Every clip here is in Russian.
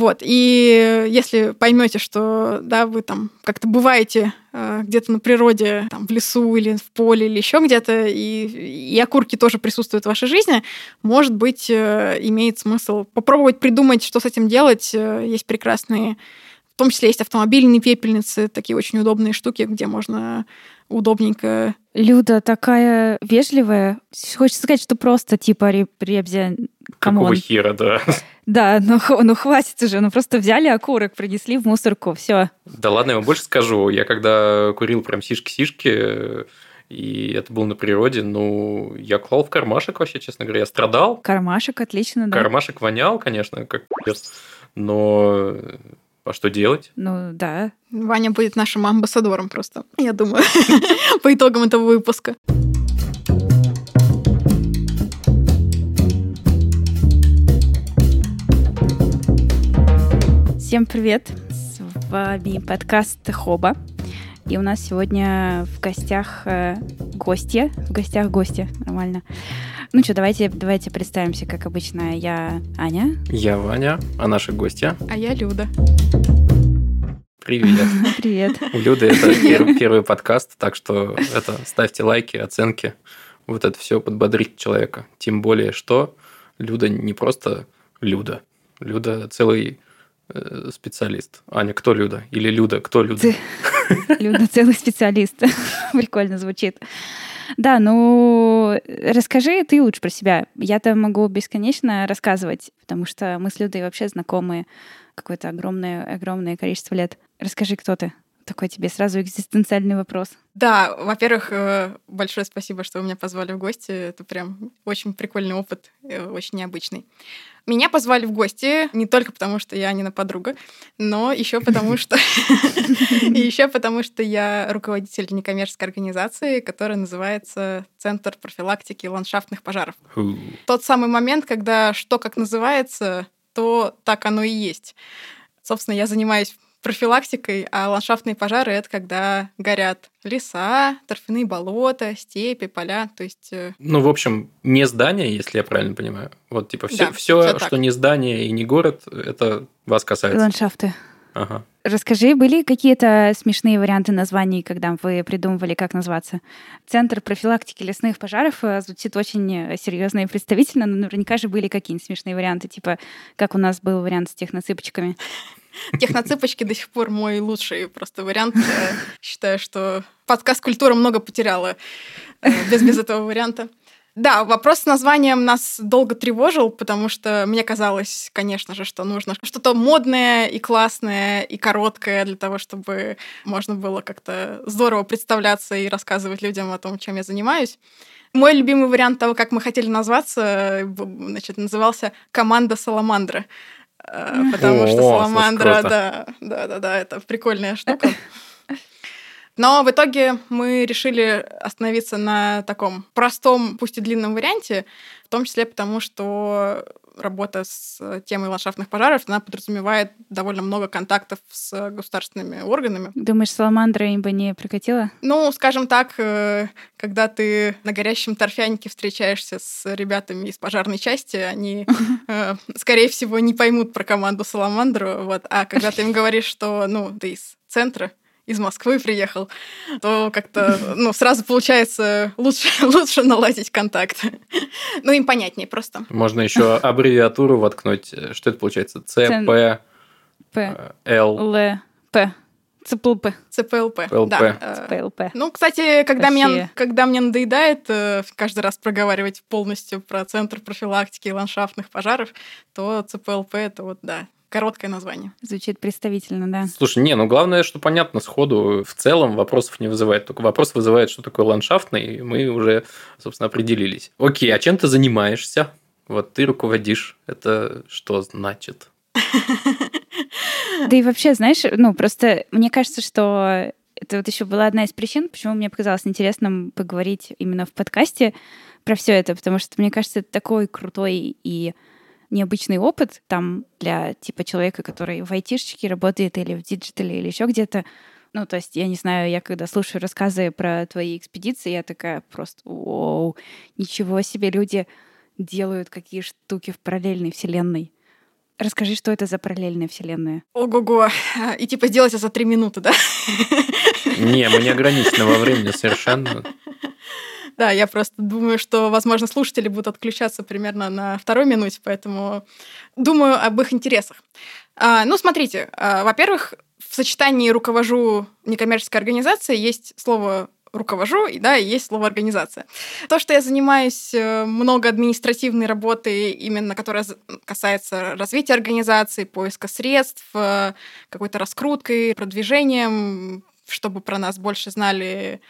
Вот, и если поймете, что, да, вы там как-то бываете э, где-то на природе, там, в лесу или в поле или еще где-то, и, и окурки тоже присутствуют в вашей жизни, может быть, э, имеет смысл попробовать придумать, что с этим делать. Э, есть прекрасные в том числе есть автомобильные пепельницы, такие очень удобные штуки, где можно удобненько. Люда такая вежливая. Хочется сказать, что просто типа ребзя. Какого хера, да. Да, ну, ну хватит уже, ну просто взяли окурок, принесли в мусорку, все. Да ладно, я вам больше скажу. Я когда курил прям сишки-сишки, и это было на природе, ну, я клал в кармашек вообще, честно говоря. Я страдал. Кармашек, отлично, да. Кармашек вонял, конечно, как но а что делать? Ну, да. Ваня будет нашим амбассадором просто, я думаю, по итогам этого выпуска. Всем привет! С вами подкаст Хоба. И у нас сегодня в гостях э, гости. В гостях гости. Нормально. Ну что, давайте, давайте представимся, как обычно. Я Аня. Я Ваня, а наши гости. А я Люда. Привет. Привет. У Люды это первый, первый подкаст, так что это ставьте лайки, оценки. Вот это все подбодрит человека. Тем более, что Люда не просто Люда. Люда целый специалист. Аня, кто Люда? Или Люда, кто Люда? Люда целый специалист. Прикольно звучит. Да, ну расскажи ты лучше про себя. Я-то могу бесконечно рассказывать, потому что мы с Людой вообще знакомы какое-то огромное, огромное количество лет. Расскажи, кто ты? Такой тебе сразу экзистенциальный вопрос. Да, во-первых, э, большое спасибо, что вы меня позвали в гости. Это прям очень прикольный опыт, э, очень необычный. Меня позвали в гости не только потому, что я Анина подруга, но еще потому, что еще потому, что я руководитель некоммерческой организации, которая называется Центр профилактики ландшафтных пожаров. Тот самый момент, когда что как называется, то так оно и есть. Собственно, я занимаюсь профилактикой, а ландшафтные пожары это когда горят леса, торфяные болота, степи, поля, то есть. Э, ну, в общем, не здание, если я правильно понимаю. Вот типа все, да, все, все что не здание и не город, это вас касается. Ландшафты. Ага. Расскажи, были какие-то смешные варианты названий, когда вы придумывали, как назваться? Центр профилактики лесных пожаров э, звучит очень э, серьезно и представительно, но наверняка же были какие-нибудь смешные варианты, типа как у нас был вариант с техноцыпочками. Техноцыпочки до сих пор мой лучший просто вариант. Считаю, что подкаст «Культура» много потеряла э, без, без этого варианта. Да, вопрос с названием нас долго тревожил, потому что мне казалось, конечно же, что нужно что-то модное и классное и короткое для того, чтобы можно было как-то здорово представляться и рассказывать людям о том, чем я занимаюсь. Мой любимый вариант того, как мы хотели назваться, значит, назывался «Команда Саламандра». Э, потому что Саламандра, да, да, да, да, это прикольная штука. Но в итоге мы решили остановиться на таком простом, пусть и длинном варианте, том числе потому, что работа с темой ландшафтных пожаров, она подразумевает довольно много контактов с государственными органами. Думаешь, саламандра им бы не прикатила? Ну, скажем так, э, когда ты на горящем торфянике встречаешься с ребятами из пожарной части, они, э, скорее всего, не поймут про команду Саламандру, вот, а когда ты им говоришь, что, ну, ты из центра, из Москвы приехал, то как-то, ну, сразу получается лучше, лучше наладить контакт. ну, им понятнее просто. Можно еще аббревиатуру воткнуть. Что это получается? ЦП... П. Л. Л. П. ЦПЛП. ЦПЛП. ПЛП. Да. ЦПЛП. Ну, кстати, когда, меня, когда мне надоедает э, каждый раз проговаривать полностью про Центр профилактики ландшафтных пожаров, то ЦПЛП это вот, да, Короткое название. Звучит представительно, да. Слушай, не, ну главное, что понятно сходу. В целом вопросов не вызывает. Только вопрос вызывает, что такое ландшафтный, и мы уже, собственно, определились. Окей, а чем ты занимаешься? Вот ты руководишь. Это что значит? Да и вообще, знаешь, ну просто мне кажется, что это вот еще была одна из причин, почему мне показалось интересным поговорить именно в подкасте про все это, потому что мне кажется, это такой крутой и необычный опыт там для типа человека, который в айтишечке работает или в диджитале или еще где-то. Ну, то есть, я не знаю, я когда слушаю рассказы про твои экспедиции, я такая просто, вау, ничего себе, люди делают какие штуки в параллельной вселенной. Расскажи, что это за параллельная вселенная? Ого-го. И типа сделать это за три минуты, да? Не, мы не ограничены во времени совершенно. Да, я просто думаю, что, возможно, слушатели будут отключаться примерно на второй минуте, поэтому думаю об их интересах. А, ну, смотрите, а, во-первых, в сочетании руковожу некоммерческой организации есть слово руковожу, и да, есть слово организация. То, что я занимаюсь э, много административной работы, именно которая касается развития организации, поиска средств, э, какой-то раскруткой, продвижением, чтобы про нас больше знали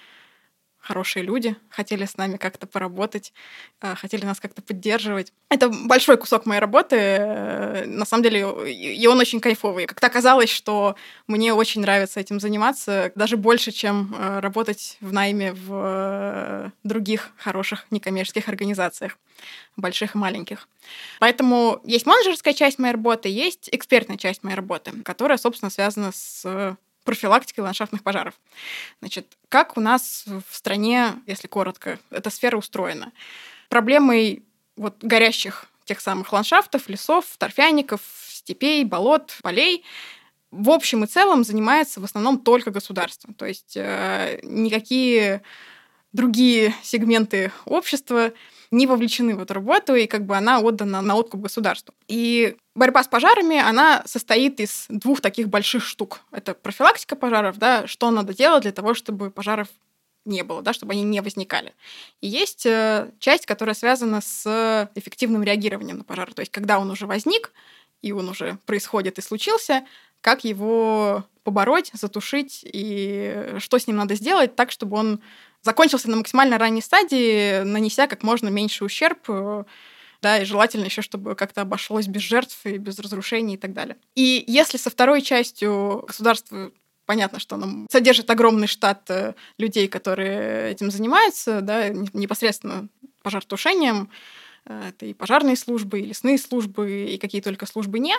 хорошие люди, хотели с нами как-то поработать, э, хотели нас как-то поддерживать. Это большой кусок моей работы, э, на самом деле, и он очень кайфовый. Как-то оказалось, что мне очень нравится этим заниматься, даже больше, чем э, работать в найме в других хороших некоммерческих организациях, больших и маленьких. Поэтому есть менеджерская часть моей работы, есть экспертная часть моей работы, которая, собственно, связана с профилактикой ландшафтных пожаров. Значит, как у нас в стране, если коротко, эта сфера устроена? Проблемой вот горящих тех самых ландшафтов, лесов, торфяников, степей, болот, полей в общем и целом занимается в основном только государство. То есть э, никакие другие сегменты общества не вовлечены в эту работу, и как бы она отдана на откуп государству. И борьба с пожарами, она состоит из двух таких больших штук. Это профилактика пожаров, да, что надо делать для того, чтобы пожаров не было, да, чтобы они не возникали. И есть э, часть, которая связана с эффективным реагированием на пожар. То есть, когда он уже возник, и он уже происходит и случился, как его побороть, затушить, и что с ним надо сделать так, чтобы он закончился на максимально ранней стадии, нанеся как можно меньше ущерб, э, да, и желательно еще, чтобы как-то обошлось без жертв и без разрушений и так далее. И если со второй частью государство понятно, что оно содержит огромный штат э, людей, которые этим занимаются, да, непосредственно пожаротушением, э, это и пожарные службы, и лесные службы, и какие только службы не,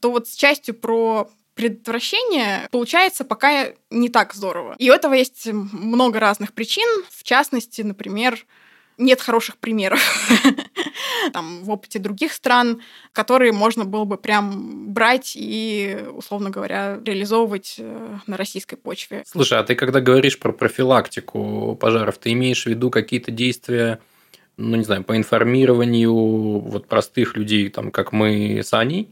то вот с частью про предотвращение получается пока не так здорово. И у этого есть много разных причин. В частности, например, нет хороших примеров там, в опыте других стран, которые можно было бы прям брать и, условно говоря, реализовывать э, на российской почве. Слушай, а ты когда говоришь про профилактику пожаров, ты имеешь в виду какие-то действия ну, не знаю, по информированию вот простых людей, там, как мы с Аней,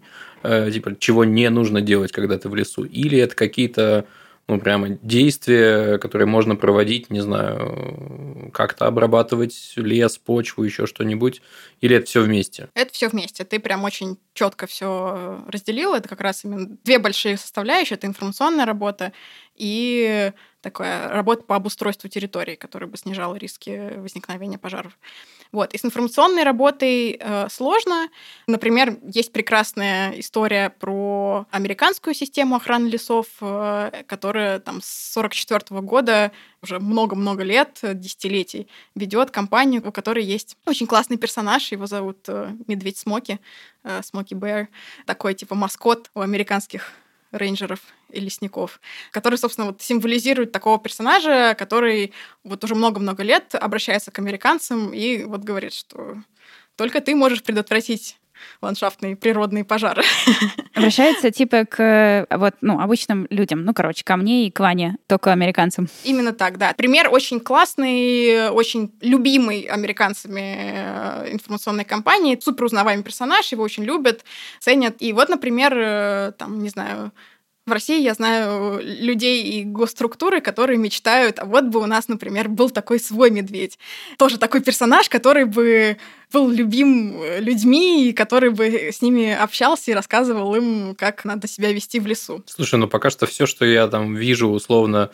типа, чего не нужно делать, когда ты в лесу, или это какие-то ну, прямо действия, которые можно проводить, не знаю, как-то обрабатывать лес, почву, еще что-нибудь, или это все вместе? Это все вместе. Ты прям очень четко все разделил. Это как раз именно две большие составляющие. Это информационная работа и такая работа по обустройству территории, которая бы снижала риски возникновения пожаров. Вот. И с информационной работой э, сложно. Например, есть прекрасная история про американскую систему охраны лесов, э, которая там с 1944 года уже много-много лет, десятилетий, ведет компанию, у которой есть очень классный персонаж, его зовут э, Медведь Смоки, э, Смоки Бэр, такой типа маскот у американских рейнджеров и лесников, который, собственно, вот символизирует такого персонажа, который вот уже много-много лет обращается к американцам и вот говорит, что только ты можешь предотвратить ландшафтные природные пожары. Обращается типа к вот, ну, обычным людям, ну, короче, ко мне и к Ване, только американцам. Именно так, да. Пример очень классный, очень любимый американцами э, информационной компании, супер узнаваемый персонаж, его очень любят, ценят. И вот, например, э, там, не знаю, в России я знаю людей и госструктуры, которые мечтают, а вот бы у нас, например, был такой свой медведь. Тоже такой персонаж, который бы был любим людьми, и который бы с ними общался и рассказывал им, как надо себя вести в лесу. Слушай, ну пока что все, что я там вижу, условно,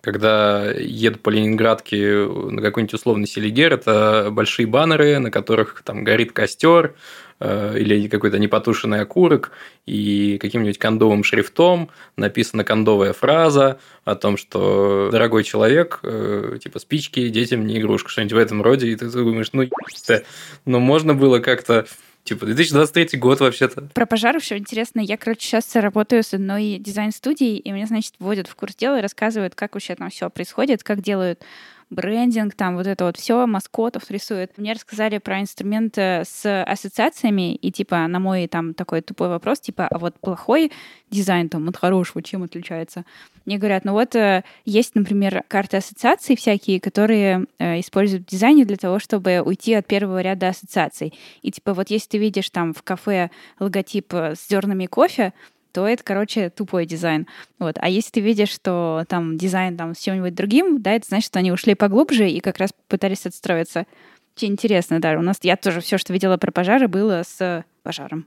когда еду по Ленинградке на какой-нибудь условный Селигер, это большие баннеры, на которых там горит костер, Э, или какой-то непотушенный окурок, и каким-нибудь кондовым шрифтом написана кондовая фраза о том, что дорогой человек, э, типа спички детям не игрушка, что-нибудь в этом роде, и ты думаешь, ну, но можно было как-то Типа 2023 год вообще-то. Про пожары все интересно. Я, короче, сейчас работаю с одной дизайн-студией, и меня, значит, вводят в курс дела и рассказывают, как вообще там все происходит, как делают брендинг, там вот это вот все, маскотов рисует. Мне рассказали про инструменты с ассоциациями, и типа на мой там такой тупой вопрос, типа, а вот плохой дизайн там от хорошего чем отличается? Мне говорят, ну вот э, есть, например, карты ассоциаций всякие, которые э, используют в дизайне для того, чтобы уйти от первого ряда ассоциаций. И типа вот если ты видишь там в кафе логотип э, с зернами кофе, то это, короче, тупой дизайн. Вот. А если ты видишь, что там дизайн там с чем-нибудь другим, да, это значит, что они ушли поглубже и как раз пытались отстроиться. Очень интересно, да. У нас я тоже все, что видела про пожары, было с пожаром.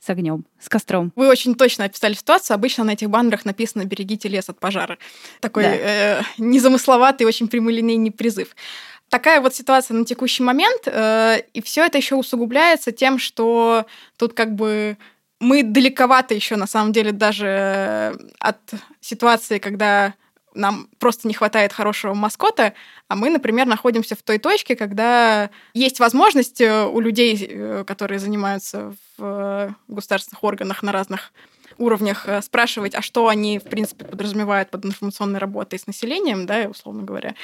С огнем, с костром. Вы очень точно описали ситуацию. Обычно на этих баннерах написано «Берегите лес от пожара». Такой да. э, незамысловатый, очень прямолинейный призыв такая вот ситуация на текущий момент, э, и все это еще усугубляется тем, что тут как бы мы далековато еще на самом деле даже от ситуации, когда нам просто не хватает хорошего маскота, а мы, например, находимся в той точке, когда есть возможность э, у людей, э, которые занимаются в государственных органах на разных уровнях э, спрашивать, а что они, в принципе, подразумевают под информационной работой с населением, да, условно говоря.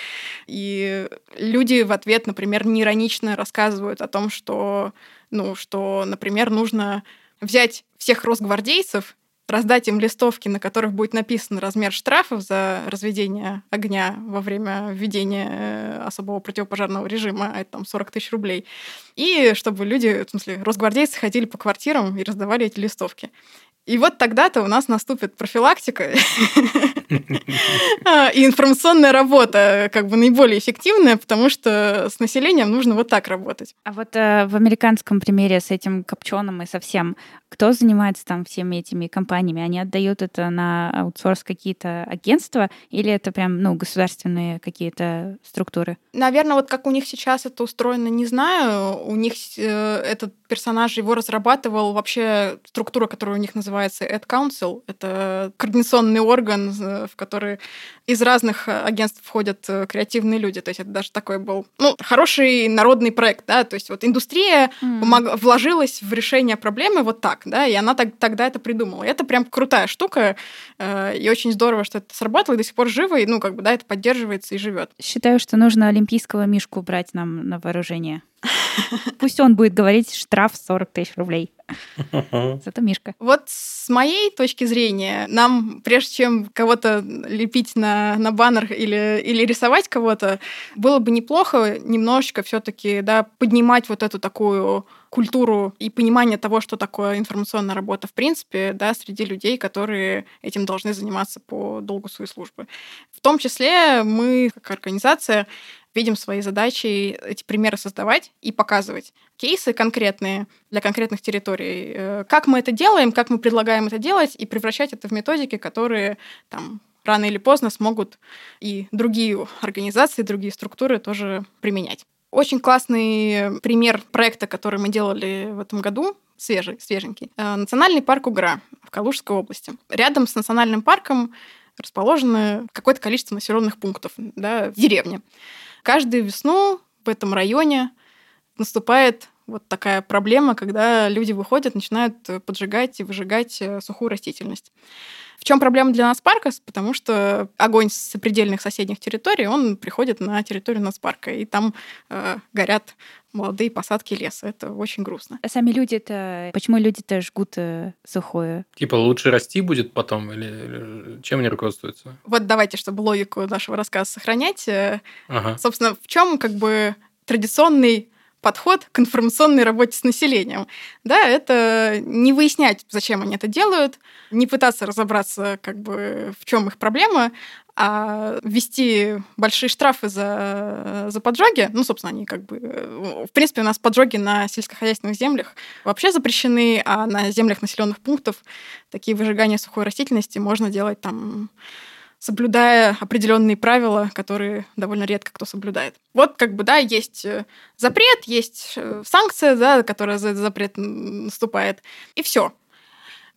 И люди в ответ, например, неиронично рассказывают о том, что, ну, что, например, нужно взять всех росгвардейцев, раздать им листовки, на которых будет написан размер штрафов за разведение огня во время введения э, особого противопожарного режима, а это там 40 тысяч рублей. И чтобы люди, в смысле, росгвардейцы ходили по квартирам и раздавали эти листовки. И вот тогда-то у нас наступит профилактика и информационная работа как бы наиболее эффективная, потому что с населением нужно вот так работать. А вот э, в американском примере с этим копченым и совсем, кто занимается там всеми этими компаниями? Они отдают это на аутсорс какие-то агентства или это прям ну, государственные какие-то структуры? Наверное, вот как у них сейчас это устроено, не знаю. У них э, этот персонаж его разрабатывал вообще структура, которая у них называется Ad Council. Это координационный орган, в который из разных агентств входят э, креативные люди. То есть это даже такой был ну, хороший народный проект. Да? То есть вот индустрия mm. помог... вложилась в решение проблемы вот так, да, и она так, тогда это придумала. И это прям крутая штука, э, и очень здорово, что это сработало, и до сих пор живо, и, ну, как бы, да, это поддерживается и живет. Считаю, что нужно олимпийского мишку брать нам на вооружение. Пусть он будет говорить штраф 40 тысяч рублей. Зато Мишка. Вот с моей точки зрения, нам, прежде чем кого-то лепить на, на баннер или, или рисовать кого-то, было бы неплохо немножечко все таки да, поднимать вот эту такую культуру и понимание того, что такое информационная работа в принципе, да, среди людей, которые этим должны заниматься по долгу своей службы. В том числе мы, как организация, видим свои задачи эти примеры создавать и показывать. Кейсы конкретные для конкретных территорий. Э, как мы это делаем, как мы предлагаем это делать, и превращать это в методики, которые там рано или поздно смогут и другие организации, другие структуры тоже применять. Очень классный пример проекта, который мы делали в этом году, свежий, свеженький. Э, национальный парк Угра в Калужской области. Рядом с национальным парком расположено какое-то количество населенных пунктов да, в деревне. Каждую весну в этом районе наступает вот такая проблема, когда люди выходят, начинают поджигать и выжигать э, сухую растительность. В чем проблема для нас парка? Потому что огонь с сопредельных соседних территорий, он приходит на территорию нацпарка, и там э, горят молодые посадки леса. Это очень грустно. А сами люди-то... Почему люди-то жгут э, сухое? Типа лучше расти будет потом? Или, или чем они руководствуются? Вот давайте, чтобы логику нашего рассказа сохранять. Э, ага. Собственно, в чем как бы традиционный подход к информационной работе с населением. Да, это не выяснять, зачем они это делают, не пытаться разобраться, как бы, в чем их проблема, а ввести большие штрафы за, за поджоги, ну, собственно, они как бы... В принципе, у нас поджоги на сельскохозяйственных землях вообще запрещены, а на землях населенных пунктов такие выжигания сухой растительности можно делать там соблюдая определенные правила, которые довольно редко кто соблюдает. Вот как бы, да, есть э, запрет, есть э, санкция, да, которая за этот запрет наступает, и все.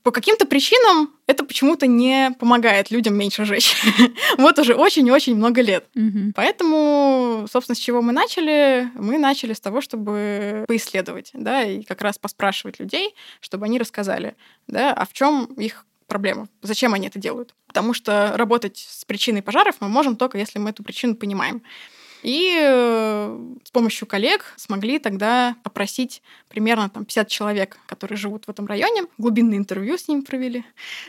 По каким-то причинам это почему-то не помогает людям меньше жечь. вот уже очень-очень много лет. Поэтому, собственно, с чего мы начали? Мы начали с того, чтобы поисследовать, да, и как раз поспрашивать людей, чтобы они рассказали, да, а в чем их проблема. Зачем они это делают? Потому что работать с причиной пожаров мы можем только если мы эту причину понимаем. И э, с помощью коллег смогли тогда опросить примерно там, 50 человек, которые живут в этом районе. Глубинное интервью с ними провели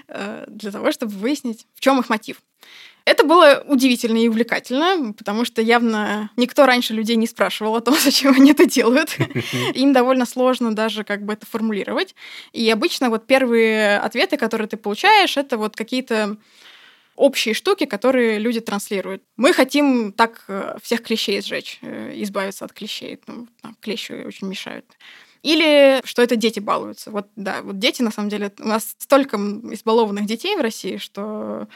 э, для того, чтобы выяснить, в чем их мотив. Это было удивительно и увлекательно, потому что явно никто раньше людей не спрашивал о том, зачем они это делают. Им довольно сложно даже как бы это формулировать. И обычно вот первые ответы, которые ты получаешь, это вот какие-то общие штуки, которые люди транслируют. Мы хотим так э, всех клещей сжечь, э, избавиться от клещей. Ну, клещи очень мешают. Или что это дети балуются. Вот да, вот дети, на самом деле, у нас столько избалованных детей в России, что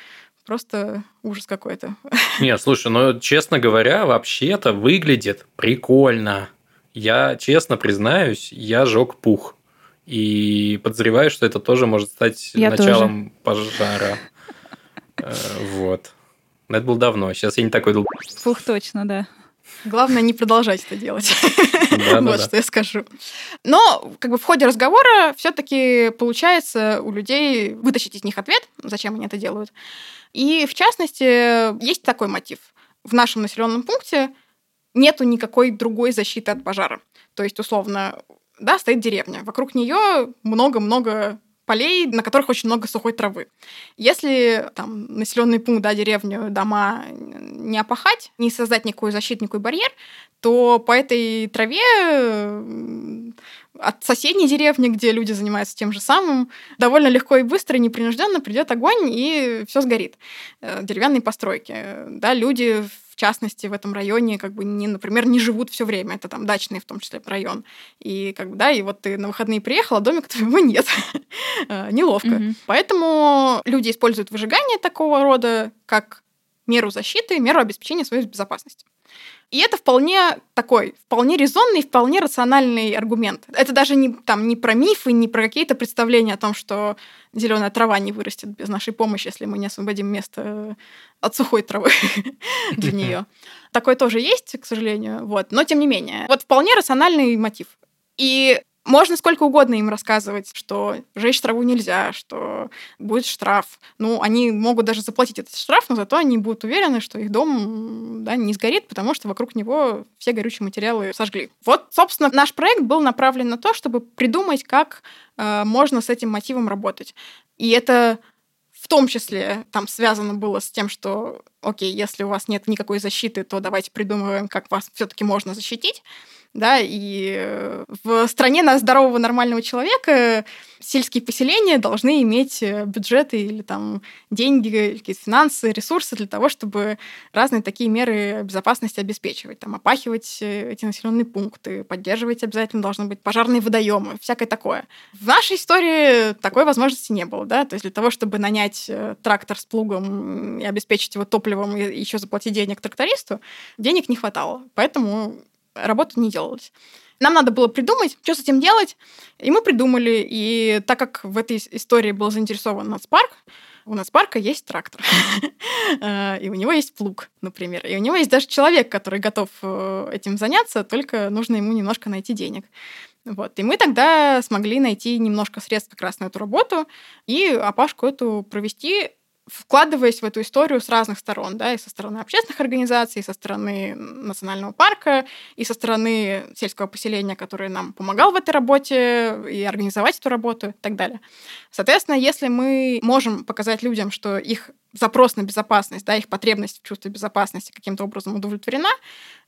просто ужас какой-то. Нет, слушай, ну, честно говоря, вообще это выглядит прикольно. Я честно признаюсь, я жег пух. И подозреваю, что это тоже может стать я началом тоже. пожара. Э, вот. Но это было давно. Сейчас я не такой дол... Пух точно, да. Главное не продолжать это делать. вот что я скажу. Но как бы в ходе разговора все-таки получается у людей вытащить из них ответ, зачем они это делают. И в частности, есть такой мотив. В нашем населенном пункте нету никакой другой защиты от пожара. То есть, условно, да, стоит деревня. Вокруг нее много-много полей, на которых очень много сухой травы. Если там населенный пункт, да, деревню, дома не опахать, не создать никакой защитный никакой барьер, то по этой траве от соседней деревни, где люди занимаются тем же самым, довольно легко и быстро, непринужденно придет огонь и все сгорит. Э, деревянные постройки. Да, люди в частности, в этом районе, как бы, не, например, не живут все время. Это там дачный, в том числе, район. И как бы, да, и вот ты на выходные приехал, а домика твоего нет. Э, неловко. Поэтому люди используют выжигание такого рода как меру защиты, меру обеспечения своей безопасности. И это вполне такой, вполне резонный, вполне рациональный аргумент. Это даже не, там, не про мифы, не про какие-то представления о том, что зеленая трава не вырастет без нашей помощи, если мы не освободим место от сухой травы для нее. Такое тоже есть, к сожалению. Вот. Но тем не менее. Вот вполне рациональный мотив. И можно сколько угодно им рассказывать, что жечь траву нельзя, что будет штраф. Ну, они могут даже заплатить этот штраф, но зато они будут уверены, что их дом да, не сгорит, потому что вокруг него все горючие материалы сожгли. Вот, собственно, наш проект был направлен на то, чтобы придумать, как э, можно с этим мотивом работать. И это в том числе там связано было с тем, что, окей, если у вас нет никакой защиты, то давайте придумываем, как вас все-таки можно защитить да, и э, в стране на здорового нормального человека сельские поселения должны иметь э, бюджеты или там деньги, какие-то финансы, ресурсы для того, чтобы разные такие меры безопасности обеспечивать, там опахивать э, эти населенные пункты, поддерживать обязательно должны быть пожарные водоемы, всякое такое. В нашей истории такой возможности не было, да, то есть для того, чтобы нанять трактор с плугом и обеспечить его топливом и еще заплатить денег трактористу, денег не хватало, поэтому работа не делалась. Нам надо было придумать, что с этим делать, и мы придумали. И так как в этой истории был заинтересован нацпарк, у нацпарка есть трактор, э, и у него есть плуг, например, и у него есть даже человек, который готов э, этим заняться, только нужно ему немножко найти денег. Вот. И мы тогда смогли найти немножко средств как раз на эту работу и опашку эту провести вкладываясь в эту историю с разных сторон, да, и со стороны общественных организаций, и со стороны национального парка, и со стороны сельского поселения, который нам помогал в этой работе и организовать эту работу и так далее. Соответственно, если мы можем показать людям, что их запрос на безопасность, да, их потребность в чувстве безопасности каким-то образом удовлетворена,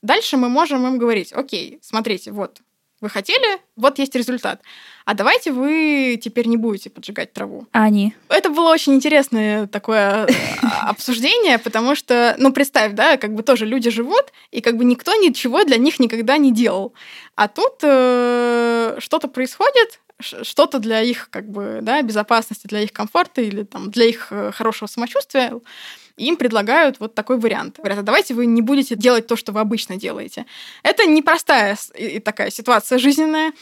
дальше мы можем им говорить, окей, смотрите, вот вы хотели, вот есть результат. А давайте вы теперь не будете поджигать траву. А они? Это было очень интересное такое а, обсуждение, потому что, ну, представь, да, как бы тоже люди живут, и как бы никто ничего для них никогда не делал. А тут э, что-то происходит, что-то для их как бы, да, безопасности, для их комфорта или там, для их э, хорошего самочувствия им предлагают вот такой вариант. Говорят, а давайте вы не будете делать то, что вы обычно делаете. Это непростая такая ситуация жизненная.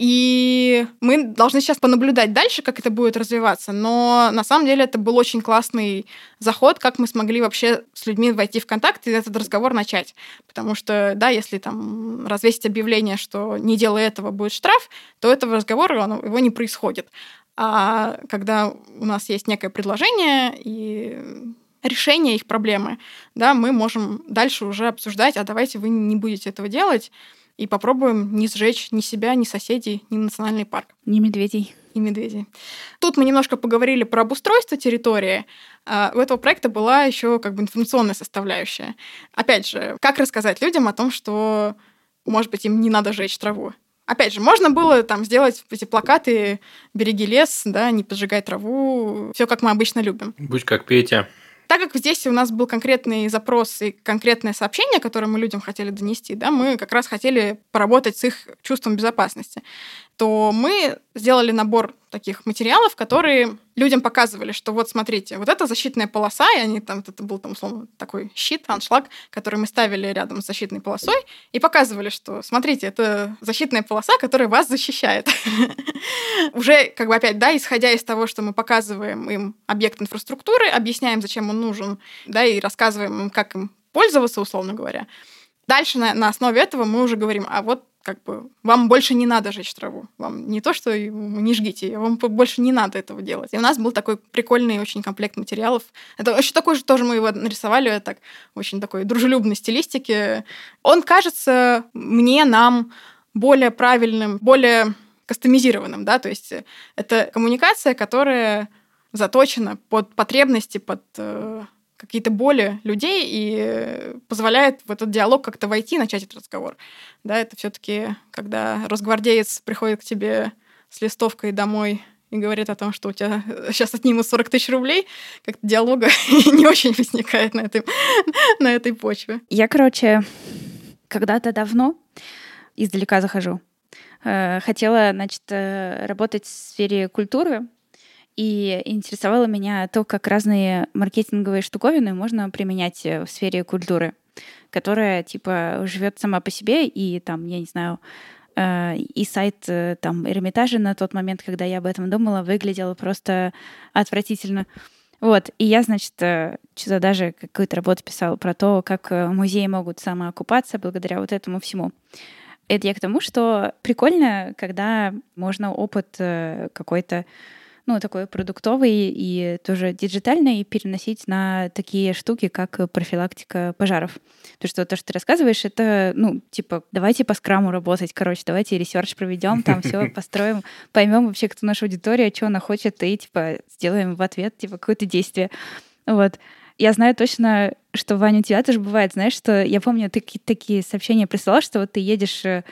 И мы должны сейчас понаблюдать дальше, как это будет развиваться. Но на самом деле это был очень классный заход, как мы смогли вообще с людьми войти в контакт и этот разговор начать. Потому что, да, если там развесить объявление, что не делая этого будет штраф, то этого разговора он, его не происходит. А когда у нас есть некое предложение и решение их проблемы, да, мы можем дальше уже обсуждать, а давайте вы не будете этого делать, и попробуем не сжечь ни себя, ни соседей, ни национальный парк. Ни медведей. И медведей. Тут мы немножко поговорили про обустройство территории. А, у этого проекта была еще как бы информационная составляющая. Опять же, как рассказать людям о том, что, может быть, им не надо жечь траву. Опять же, можно было там сделать эти плакаты «Береги лес», да, «Не поджигай траву», все как мы обычно любим. Будь как Петя. Так как здесь у нас был конкретный запрос и конкретное сообщение, которое мы людям хотели донести, да, мы как раз хотели поработать с их чувством безопасности то мы сделали набор таких материалов, которые людям показывали, что вот смотрите, вот это защитная полоса, и они там, это был там условно такой щит, аншлаг, который мы ставили рядом с защитной полосой, и показывали, что смотрите, это защитная полоса, которая вас защищает. Уже как бы опять, да, исходя из того, что мы показываем им объект инфраструктуры, объясняем, зачем он нужен, да, и рассказываем им, как им пользоваться, условно говоря. Дальше на, на основе этого мы уже говорим, а вот как бы вам больше не надо жечь траву. Вам не то, что не жгите, вам больше не надо этого делать. И у нас был такой прикольный очень комплект материалов. Это еще такой же тоже мы его нарисовали, так очень такой дружелюбной стилистики. Он кажется мне, нам более правильным, более кастомизированным, да, то есть это коммуникация, которая заточена под потребности, под э, какие-то боли людей и позволяет в этот диалог как-то войти, начать этот разговор. Да, это все таки когда росгвардеец приходит к тебе с листовкой домой и говорит о том, что у тебя сейчас отнимут 40 тысяч рублей, как-то диалога не очень возникает на этой, на этой почве. Я, короче, когда-то давно издалека захожу. Э, хотела, значит, э, работать в сфере культуры, и интересовало меня то, как разные маркетинговые штуковины можно применять э, в сфере культуры, которая, типа, живет сама по себе, и там, я не знаю, э, и сайт э, там Эрмитажа на тот момент, когда я об этом думала, выглядел просто отвратительно. Вот, и я, значит, что-то даже какую-то работу писала про то, как музеи могут самоокупаться благодаря вот этому всему. Это я к тому, что прикольно, когда можно опыт какой-то ну, такой продуктовый и тоже диджитальный, переносить на такие штуки, как профилактика пожаров. То, что то, что ты рассказываешь, это, ну, типа, давайте по скраму работать, короче, давайте research проведем, там все построим, поймем вообще, кто наша аудитория, что она хочет, и, типа, сделаем в ответ, типа, какое-то действие. Вот. Я знаю точно, что, Ваня, у тебя тоже бывает, знаешь, что я помню, ты такие сообщения присылал, что вот ты едешь э,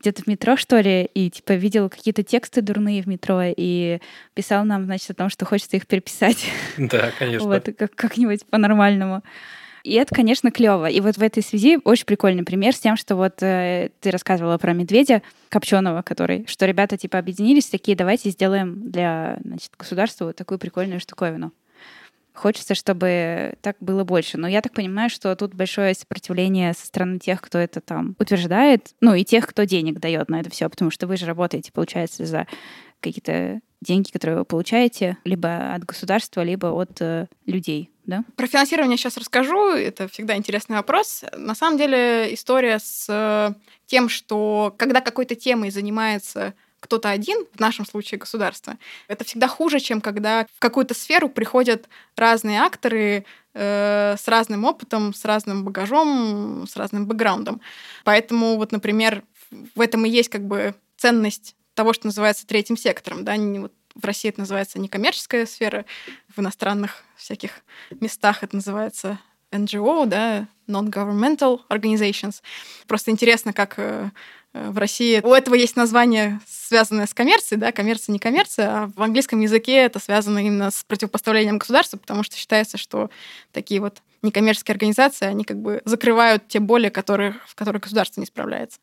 где-то в метро, что ли, и типа видел какие-то тексты дурные в метро и писал нам, значит, о том, что хочется их переписать. Да, конечно. Вот, как- как-нибудь по-нормальному. И это, конечно, клево. И вот в этой связи очень прикольный пример с тем, что вот э, ты рассказывала про медведя копченого, который, что ребята типа объединились, такие, давайте сделаем для значит, государства вот такую прикольную штуковину. Хочется, чтобы так было больше. Но я так понимаю, что тут большое сопротивление со стороны тех, кто это там утверждает, ну и тех, кто денег дает на это все, потому что вы же работаете, получается, за какие-то деньги, которые вы получаете либо от государства, либо от э, людей, да? Про финансирование сейчас расскажу. Это всегда интересный вопрос. На самом деле история с э, тем, что когда какой-то темой занимается кто-то один, в нашем случае государство, это всегда хуже, чем когда в какую-то сферу приходят разные акторы э, с разным опытом, с разным багажом, с разным бэкграундом. Поэтому вот, например, в этом и есть как бы ценность того, что называется третьим сектором. Да? Не, вот в России это называется некоммерческая сфера, в иностранных всяких местах это называется NGO, да, Non-Governmental Organizations. Просто интересно, как э, в России у этого есть название, связанное с коммерцией, да, коммерция, не коммерция, а в английском языке это связано именно с противопоставлением государству, потому что считается, что такие вот некоммерческие организации, они как бы закрывают те боли, которые, в которых государство не справляется.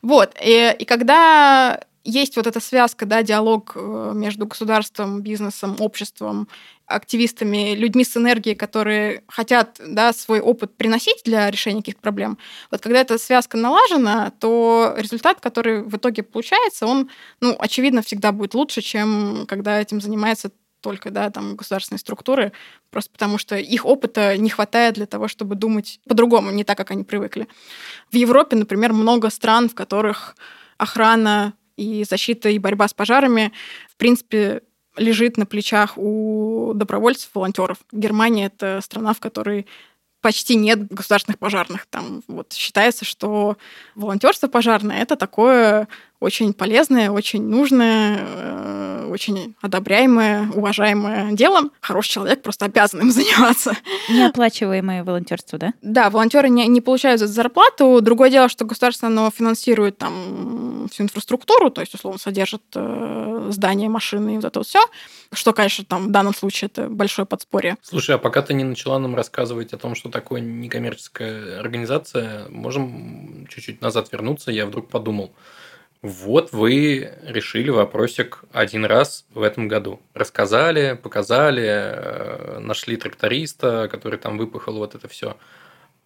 Вот. И, и когда есть вот эта связка, да, диалог э, между государством, бизнесом, обществом, активистами, людьми с энергией, которые хотят да, свой опыт приносить для решения каких-то проблем. Вот когда эта связка налажена, то результат, который в итоге получается, он, ну, очевидно, всегда будет лучше, чем когда этим занимается только да, там, государственные структуры, просто потому что их опыта не хватает для того, чтобы думать по-другому, не так, как они привыкли. В Европе, например, много стран, в которых охрана и защита и борьба с пожарами, в принципе, лежит на плечах у добровольцев, волонтеров. Германия это страна, в которой почти нет государственных пожарных. Там вот считается, что волонтерство пожарное это такое очень полезное, очень нужное, э, очень одобряемое, уважаемое дело. Хороший человек просто обязан им заниматься. Неоплачиваемое волонтерство, да? Да, волонтеры не, не получают за зарплату. Другое дело, что государство оно финансирует там всю инфраструктуру, то есть, условно, содержит э, здания, машины и вот это вот все. Что, конечно, там в данном случае это большое подспорье. Слушай, а пока ты не начала нам рассказывать о том, что такое некоммерческая организация, можем чуть-чуть назад вернуться. Я вдруг подумал, вот вы решили вопросик один раз в этом году. Рассказали, показали, э, нашли тракториста, который там выпахал вот это все.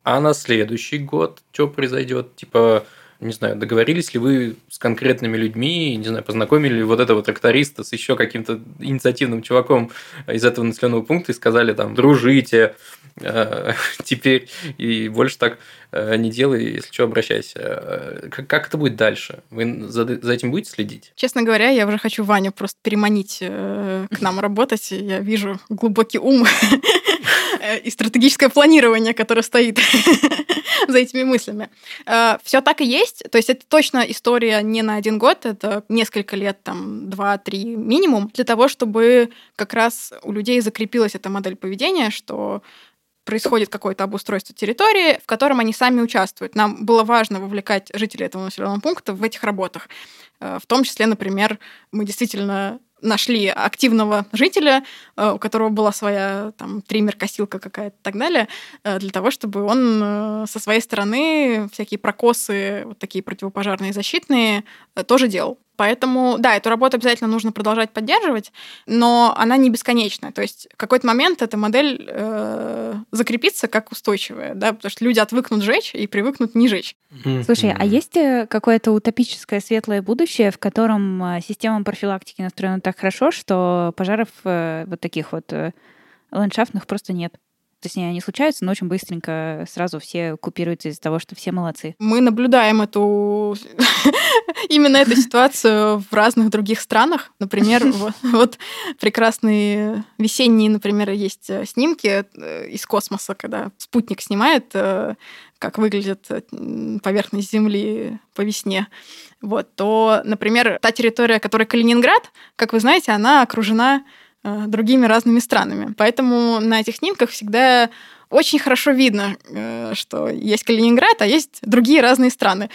А на следующий год что произойдет? Типа, не знаю, договорились ли вы с конкретными людьми, не знаю, познакомили ли вот этого тракториста с еще каким-то инициативным чуваком из этого населенного пункта и сказали там, дружите, э, теперь и больше так э, не делай, если что, обращайся. Э, как, это будет дальше? Вы за, за этим будете следить? Честно говоря, я уже хочу Ваню просто переманить к нам работать. Я вижу глубокий ум и стратегическое планирование, которое стоит за этими мыслями. Все так и есть. То есть это точно история не на один год, это несколько лет, там, два-три минимум, для того, чтобы как раз у людей закрепилась эта модель поведения, что происходит какое-то обустройство территории, в котором они сами участвуют. Нам было важно вовлекать жителей этого населенного пункта в этих работах. Э, в том числе, например, мы действительно нашли активного жителя, э, у которого была своя там триммер-косилка какая-то и так далее, э, для того, чтобы он со своей стороны всякие прокосы, вот такие противопожарные защитные, тоже делал. Поэтому, да, эту работу обязательно нужно продолжать поддерживать, но она не бесконечная. То есть в какой-то момент эта модель э, закрепится как устойчивая, да, потому что люди отвыкнут жечь и привыкнут не жечь. Слушай, а есть э, какое-то утопическое светлое будущее, в котором э, система профилактики настроена так хорошо, что пожаров э, вот таких вот ландшафтных просто нет? Точнее, они случаются, но очень быстренько сразу все купируются из-за того, что все молодцы. Мы наблюдаем эту именно эту ситуацию в разных других странах. Например, вот прекрасные весенние, например, есть э, снимки э, из космоса, когда спутник снимает, э, как выглядит поверхность Земли по весне. Вот, то, например, та территория, которая Калининград, как вы знаете, она окружена Э, другими разными странами. Поэтому на этих снимках всегда очень хорошо видно, э, что есть Калининград, а есть другие разные страны.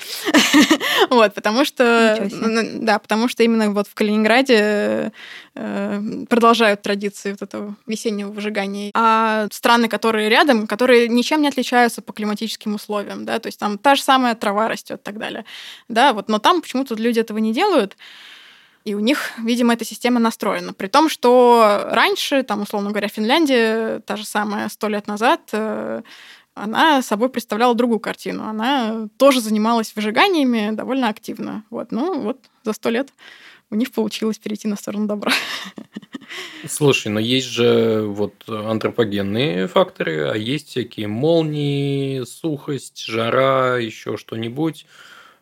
вот, потому что, да, потому что именно вот в Калининграде э, продолжают традиции вот этого весеннего выжигания. А страны, которые рядом, которые ничем не отличаются по климатическим условиям, да, то есть там та же самая трава растет и так далее, да, вот, но там почему-то люди этого не делают. И у них, видимо, эта система настроена. При том, что раньше, там, условно говоря, Финляндия, та же самая сто лет назад, э, она собой представляла другую картину. Она тоже занималась выжиганиями довольно активно. Вот. Ну, вот за сто лет у них получилось перейти на сторону добра. Слушай, но есть же вот антропогенные факторы, а есть всякие молнии, сухость, жара, еще что-нибудь.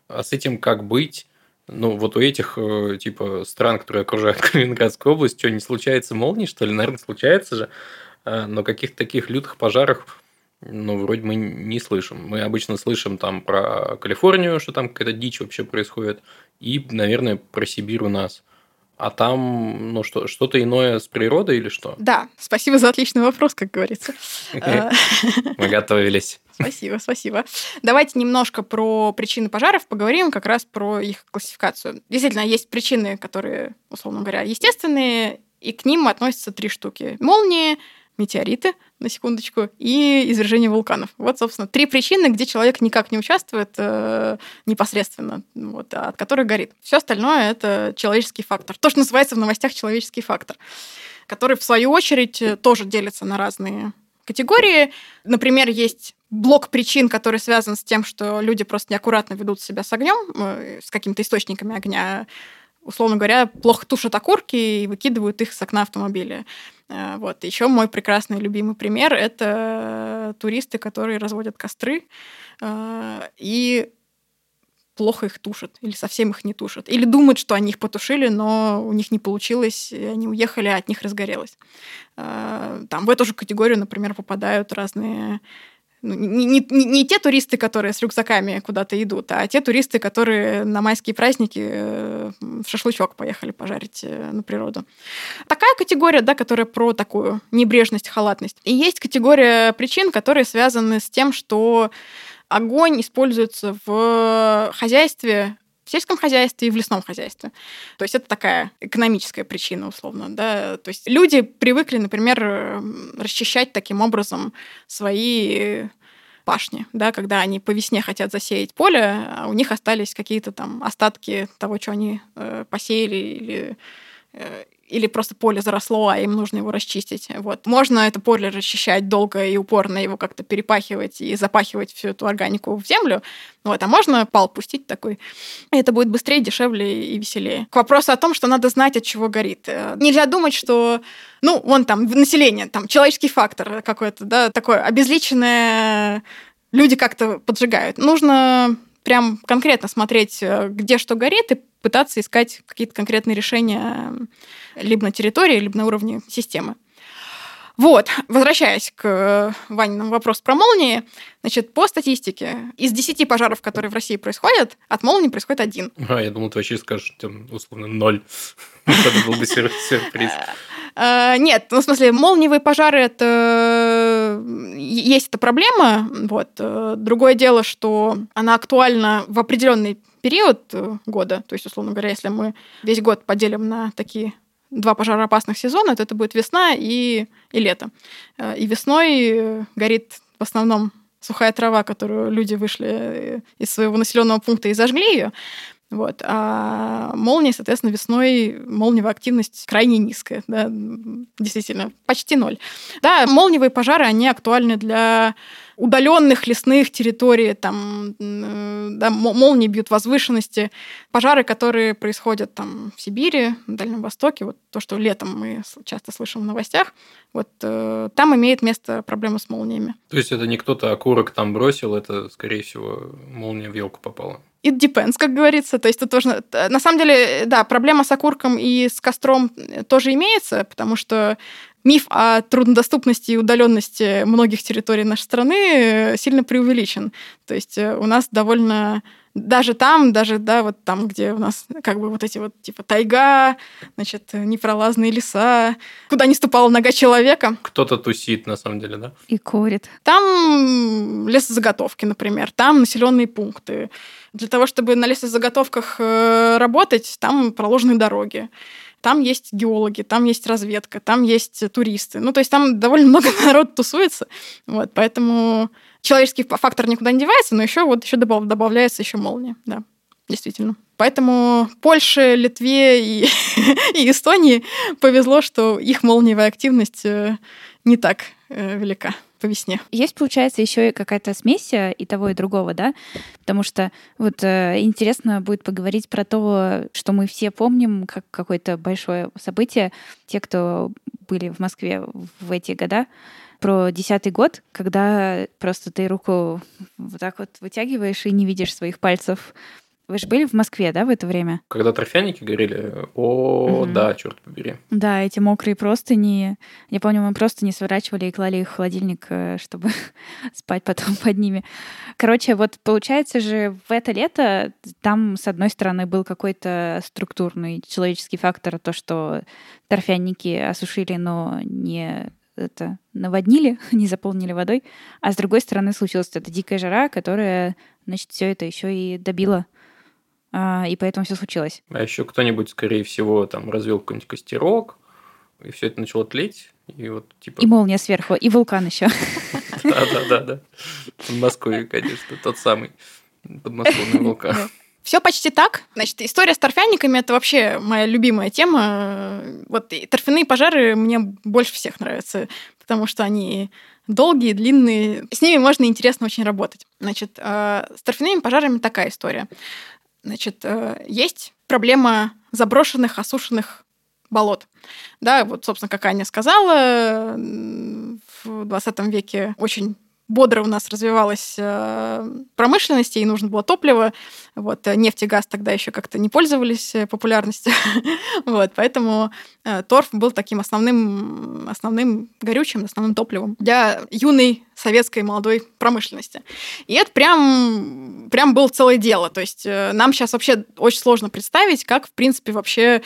А с этим как быть? Ну, вот у этих, э, типа, стран, которые окружают Калининградскую область, что, не случается молнии, что ли? Наверное, случается же. А, но каких-то таких лютых пожаров, ну, вроде мы не слышим. Мы обычно слышим там про Калифорнию, что там какая-то дичь вообще происходит, и, наверное, про Сибирь у нас а там ну, что, что-то иное с природой или что? Да, спасибо за отличный вопрос, как говорится. Мы готовились. Спасибо, спасибо. Давайте немножко про причины пожаров поговорим, как раз про их классификацию. Действительно, есть причины, которые, условно говоря, естественные, и к ним относятся три штуки. Молнии, метеориты, на секундочку, и извержение вулканов. Вот, собственно, три причины, где человек никак не участвует э, непосредственно, вот, а от которых горит. Все остальное это человеческий фактор. То, что называется в новостях человеческий фактор, который, в свою очередь, тоже делится на разные категории. Например, есть блок причин, который связан с тем, что люди просто неаккуратно ведут себя с огнем, э, с какими-то источниками огня, условно говоря, плохо тушат окурки и выкидывают их с окна автомобиля. Э, вот. Еще мой прекрасный любимый пример – это туристы, которые разводят костры э, и плохо их тушат или совсем их не тушат. Или думают, что они их потушили, но у них не получилось, и они уехали, а от них разгорелось. Э, там в эту же категорию, например, попадают разные ну, не, не, не те туристы, которые с рюкзаками куда-то идут, а те туристы, которые на майские праздники э, в шашлычок поехали пожарить э, на природу. Такая категория, да, которая про такую небрежность, халатность. И есть категория причин, которые связаны с тем, что огонь используется в хозяйстве в сельском хозяйстве и в лесном хозяйстве. То есть это такая экономическая причина, условно. Да? То есть люди привыкли, например, расчищать таким образом свои пашни, да, когда они по весне хотят засеять поле, а у них остались какие-то там остатки того, что они э, посеяли или э, или просто поле заросло, а им нужно его расчистить. Вот. Можно это поле расчищать долго и упорно, его как-то перепахивать и запахивать всю эту органику в землю. Вот. А можно пал пустить такой. Это будет быстрее, дешевле и веселее. К вопросу о том, что надо знать, от чего горит. Э, нельзя думать, что ну, вон там, население, там, человеческий фактор какой-то, да, такое обезличенное люди как-то поджигают. Нужно прям конкретно смотреть, э, где что горит, и пытаться искать какие-то конкретные решения э, либо на территории, либо на уровне системы. Вот, возвращаясь к э, Ваниному вопросу про молнии, значит, по статистике, из 10 пожаров, которые в России происходят, от молнии происходит один. А, я думал, ты вообще скажешь, там, условно, ноль. Это был бы сюрприз. Нет, ну, в смысле, молниевые пожары это есть эта проблема. Вот. Другое дело, что она актуальна в определенный период э, года. То есть, условно говоря, если мы весь год поделим на такие два пожароопасных сезона, то это будет весна и, и лето. Э, и весной горит в основном сухая трава, которую люди вышли из своего населенного пункта и зажгли ее. Вот. А молнии, соответственно, весной молниевая активность крайне низкая. Да, действительно, почти ноль. Да, молниевые пожары, они актуальны для удаленных лесных территорий, там да, молнии бьют возвышенности, пожары, которые происходят там в Сибири, на Дальнем Востоке, вот то, что летом мы часто слышим в новостях, вот э, там имеет место проблема с молниями. То есть это не кто-то окурок там бросил, это, скорее всего, молния в елку попала? It depends, как говорится. То есть тут тоже... На самом деле, да, проблема с окурком и с костром тоже имеется, потому что миф о труднодоступности и удаленности многих территорий нашей страны э, сильно преувеличен. То есть э, у нас довольно даже там, даже, да, вот там, где у нас как бы вот эти вот, типа, тайга, значит, непролазные леса, куда не ступала нога человека. Кто-то тусит, на самом деле, да? И курит. Там лесозаготовки, например, там населенные пункты. Для того, чтобы на лесозаготовках э, работать, там проложены дороги там есть геологи, там есть разведка, там есть туристы. Ну, то есть там довольно много народ тусуется. Вот, поэтому человеческий фактор никуда не девается, но еще вот еще добавляется еще молния, да, действительно. Поэтому Польше, Литве и, и Эстонии повезло, что их молниевая активность э, не так э, велика по весне. Есть, получается, еще и какая-то смесь э, и того, и другого, да? Потому что вот э, интересно будет поговорить про то, что мы все помним как какое-то большое событие. Те, кто были в Москве в эти года, про десятый год, когда просто ты руку вот так вот вытягиваешь и не видишь своих пальцев вы же были в Москве, да, в это время? Когда торфяники горели? О, угу. да, черт побери. Да, эти мокрые простыни. Я помню, мы просто не сворачивали и клали их в холодильник, э, чтобы спать потом под ними. Короче, вот получается же в это лето там, с одной стороны, был какой-то структурный человеческий фактор, то, что торфяники осушили, но не это наводнили, не заполнили водой, а с другой стороны случилась эта дикая жара, которая, значит, все это еще и добила и поэтому все случилось. А еще кто-нибудь, скорее всего, там развел какой-нибудь костерок, и все это начало тлеть, и вот типа... И молния сверху, и вулкан еще. Да, да, да, да. В Москве, конечно, тот самый подмосковный вулкан. Все почти так. Значит, история с торфяниками – это вообще моя любимая тема. Вот и торфяные пожары мне больше всех нравятся, потому что они долгие, длинные. С ними можно интересно очень работать. Значит, э, с торфяными пожарами такая история. Значит, э, есть проблема заброшенных, осушенных болот. Да, вот, собственно, как Аня сказала, в 20 веке очень бодро у нас развивалась э, промышленность, и нужно было топливо. Вот, э, нефть и газ тогда еще как-то не пользовались популярностью. вот, поэтому торф был таким основным, основным горючим, основным топливом для юной советской молодой промышленности. И это прям, прям было целое дело. То есть нам сейчас вообще очень сложно представить, как, в принципе, вообще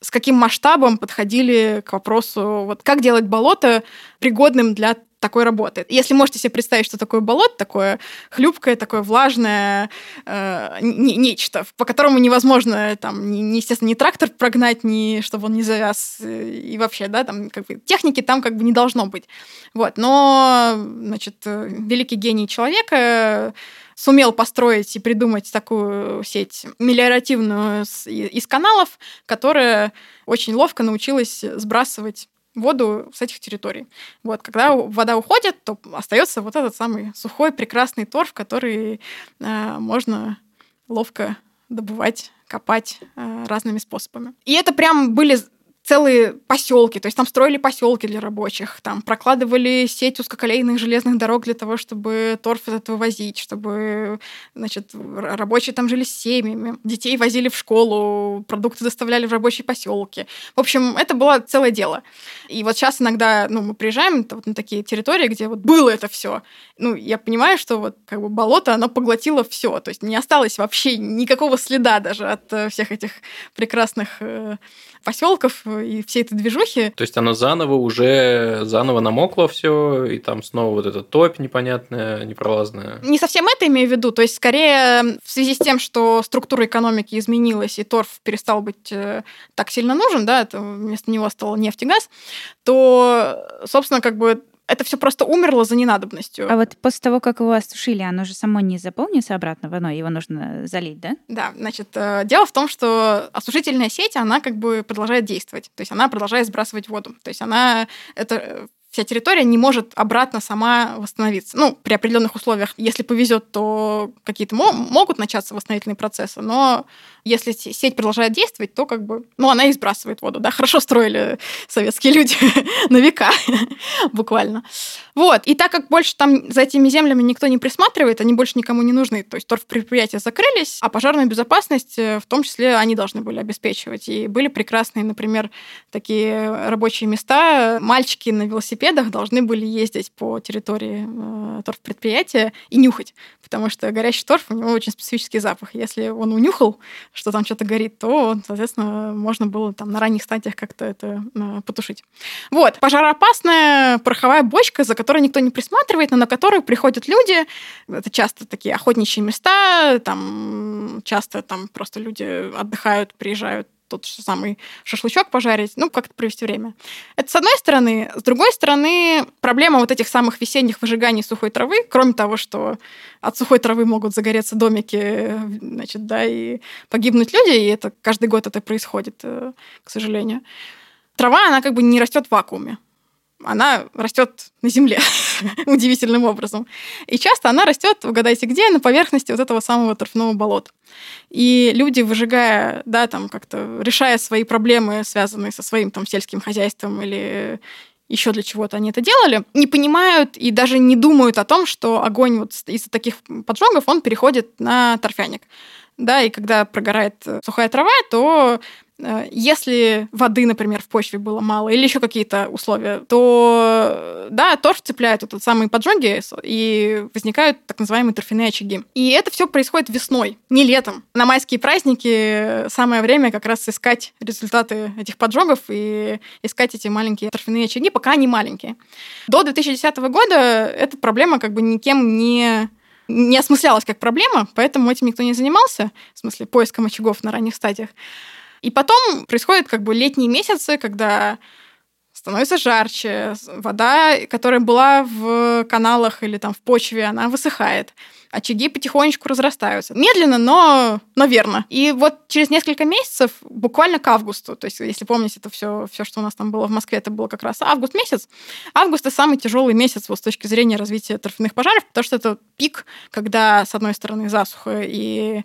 с каким масштабом подходили к вопросу, вот как делать болото пригодным для такой работы. Если можете себе представить, что такое болото, такое хлюпкое, такое влажное э, нечто, по которому невозможно, там, не, естественно, не трактор прогнать, ни чтобы он не завяз, э, и вообще, да, там, как бы, техники там как бы не должно быть. Вот, но, значит, э, великий гений человека сумел построить и придумать такую сеть мелиоративную из каналов, которая очень ловко научилась сбрасывать воду с этих территорий. Вот, когда вода уходит, то остается вот этот самый сухой прекрасный торф, который э, можно ловко добывать, копать э, разными способами. И это прям были целые поселки, то есть там строили поселки для рабочих, там прокладывали сеть узкоколейных железных дорог для того, чтобы торф этот вывозить, чтобы, значит, рабочие там жили с семьями, детей возили в школу, продукты доставляли в рабочие поселки. В общем, это было целое дело. И вот сейчас иногда, ну, мы приезжаем вот на такие территории, где вот было это все. Ну, я понимаю, что вот как бы болото, оно поглотило все, то есть не осталось вообще никакого следа даже от э, всех этих прекрасных э, поселков и всей этой движухи. То есть оно заново уже заново намокло все, и там снова вот эта топь непонятная, непролазная. Не совсем это имею в виду, то есть скорее в связи с тем, что структура экономики изменилась, и торф перестал быть э, так сильно нужен, да, это вместо него стал нефть и газ, то, собственно, как бы это все просто умерло за ненадобностью. А вот после того, как его осушили, оно же само не заполнится обратно в оно, его нужно залить, да? Да, значит, э, дело в том, что осушительная сеть, она как бы продолжает действовать, то есть она продолжает сбрасывать воду, то есть она, это э, вся территория не может обратно сама восстановиться. Ну, при определенных условиях, если повезет, то какие-то могут начаться восстановительные процессы, но если сеть продолжает действовать, то как бы, ну, она и сбрасывает воду, да, хорошо строили советские люди на века, буквально. Вот, и так как больше там за этими землями никто не присматривает, они больше никому не нужны, то есть торфпредприятия закрылись, а пожарную безопасность э, в том числе они должны были обеспечивать. И были прекрасные, например, такие рабочие места, мальчики на велосипеде велосипедах должны были ездить по территории э, торфпредприятия и нюхать, потому что горящий торф, у него очень специфический запах. Если он унюхал, что там что-то горит, то, соответственно, можно было там на ранних стадиях как-то это э, потушить. Вот. Пожароопасная пороховая бочка, за которой никто не присматривает, но на которую приходят люди. Это часто такие охотничьи места, там часто там просто люди отдыхают, приезжают тот же самый шашлычок пожарить, ну, как-то провести время. Это с одной стороны. С другой стороны, проблема вот этих самых весенних выжиганий сухой травы, кроме того, что от сухой травы могут загореться домики, значит, да, и погибнуть люди, и это каждый год это происходит, э, к сожалению. Трава, она как бы не растет в вакууме она растет на земле удивительным образом. И часто она растет, угадайте где, на поверхности вот этого самого торфяного болота. И люди, выжигая, да, там как-то решая свои проблемы, связанные со своим там сельским хозяйством или еще для чего-то они это делали, не понимают и даже не думают о том, что огонь вот из-за таких поджогов, он переходит на торфяник. Да, и когда прогорает сухая трава, то Э, если воды, например, в почве было мало или еще какие-то условия, то да, торф цепляет вот самый поджоги, и возникают так называемые торфяные очаги. И это все происходит весной, не летом. На майские праздники самое время как раз искать результаты этих поджогов и искать эти маленькие торфяные очаги, пока они маленькие. До 2010 года эта проблема как бы никем не не осмыслялась как проблема, поэтому этим никто не занимался, в смысле поиском очагов на ранних стадиях. И потом происходят как бы летние месяцы, когда становится жарче, вода, которая была в каналах или там в почве, она высыхает. Очаги потихонечку разрастаются. Медленно, но, но верно. И вот через несколько месяцев, буквально к августу, то есть, если помните, это все, все, что у нас там было в Москве, это было как раз август месяц. Август это самый тяжелый месяц вот, с точки зрения развития торфяных пожаров, потому что это пик, когда, с одной стороны, засуха и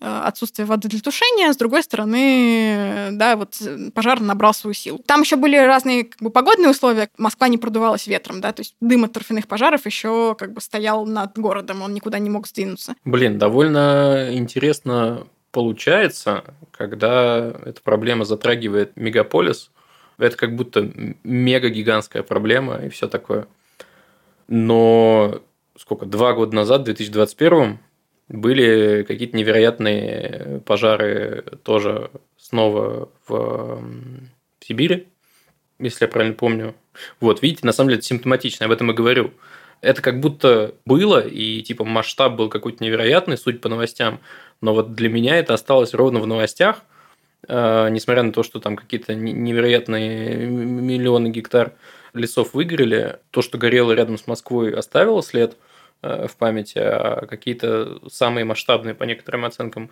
отсутствие воды для тушения, с другой стороны, да, вот пожар набрал свою силу. Там еще были разные как бы, погодные условия. Москва не продувалась ветром, да, то есть дым от торфяных пожаров еще как бы стоял над городом, он никуда не мог сдвинуться. Блин, довольно интересно получается, когда эта проблема затрагивает мегаполис, это как будто мега-гигантская проблема и все такое. Но сколько, два года назад, в 2021 были какие-то невероятные пожары тоже снова в Сибири, если я правильно помню. Вот, видите, на самом деле это симптоматично, об этом и говорю. Это как будто было, и типа масштаб был какой-то невероятный, суть по новостям, но вот для меня это осталось ровно в новостях, э, несмотря на то, что там какие-то невероятные миллионы гектар лесов выгорели, то, что горело рядом с Москвой, оставило след э, в памяти, а какие-то самые масштабные, по некоторым оценкам,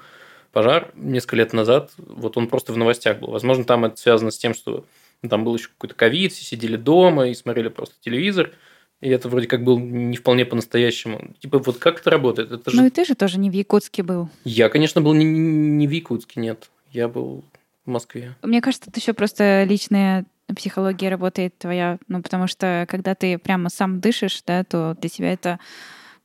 пожар несколько лет назад, вот он просто в новостях был. Возможно, там это связано с тем, что там был еще какой-то ковид, все сидели дома и смотрели просто телевизор, и это вроде как был не вполне по-настоящему. Типа, вот как это работает? Это же... Ну и ты же тоже не в Якутске был. Я, конечно, был не, не в Якутске, нет. Я был в Москве. Мне кажется, это еще просто личная психология работает твоя. Ну, потому что когда ты прямо сам дышишь, да, то для тебя это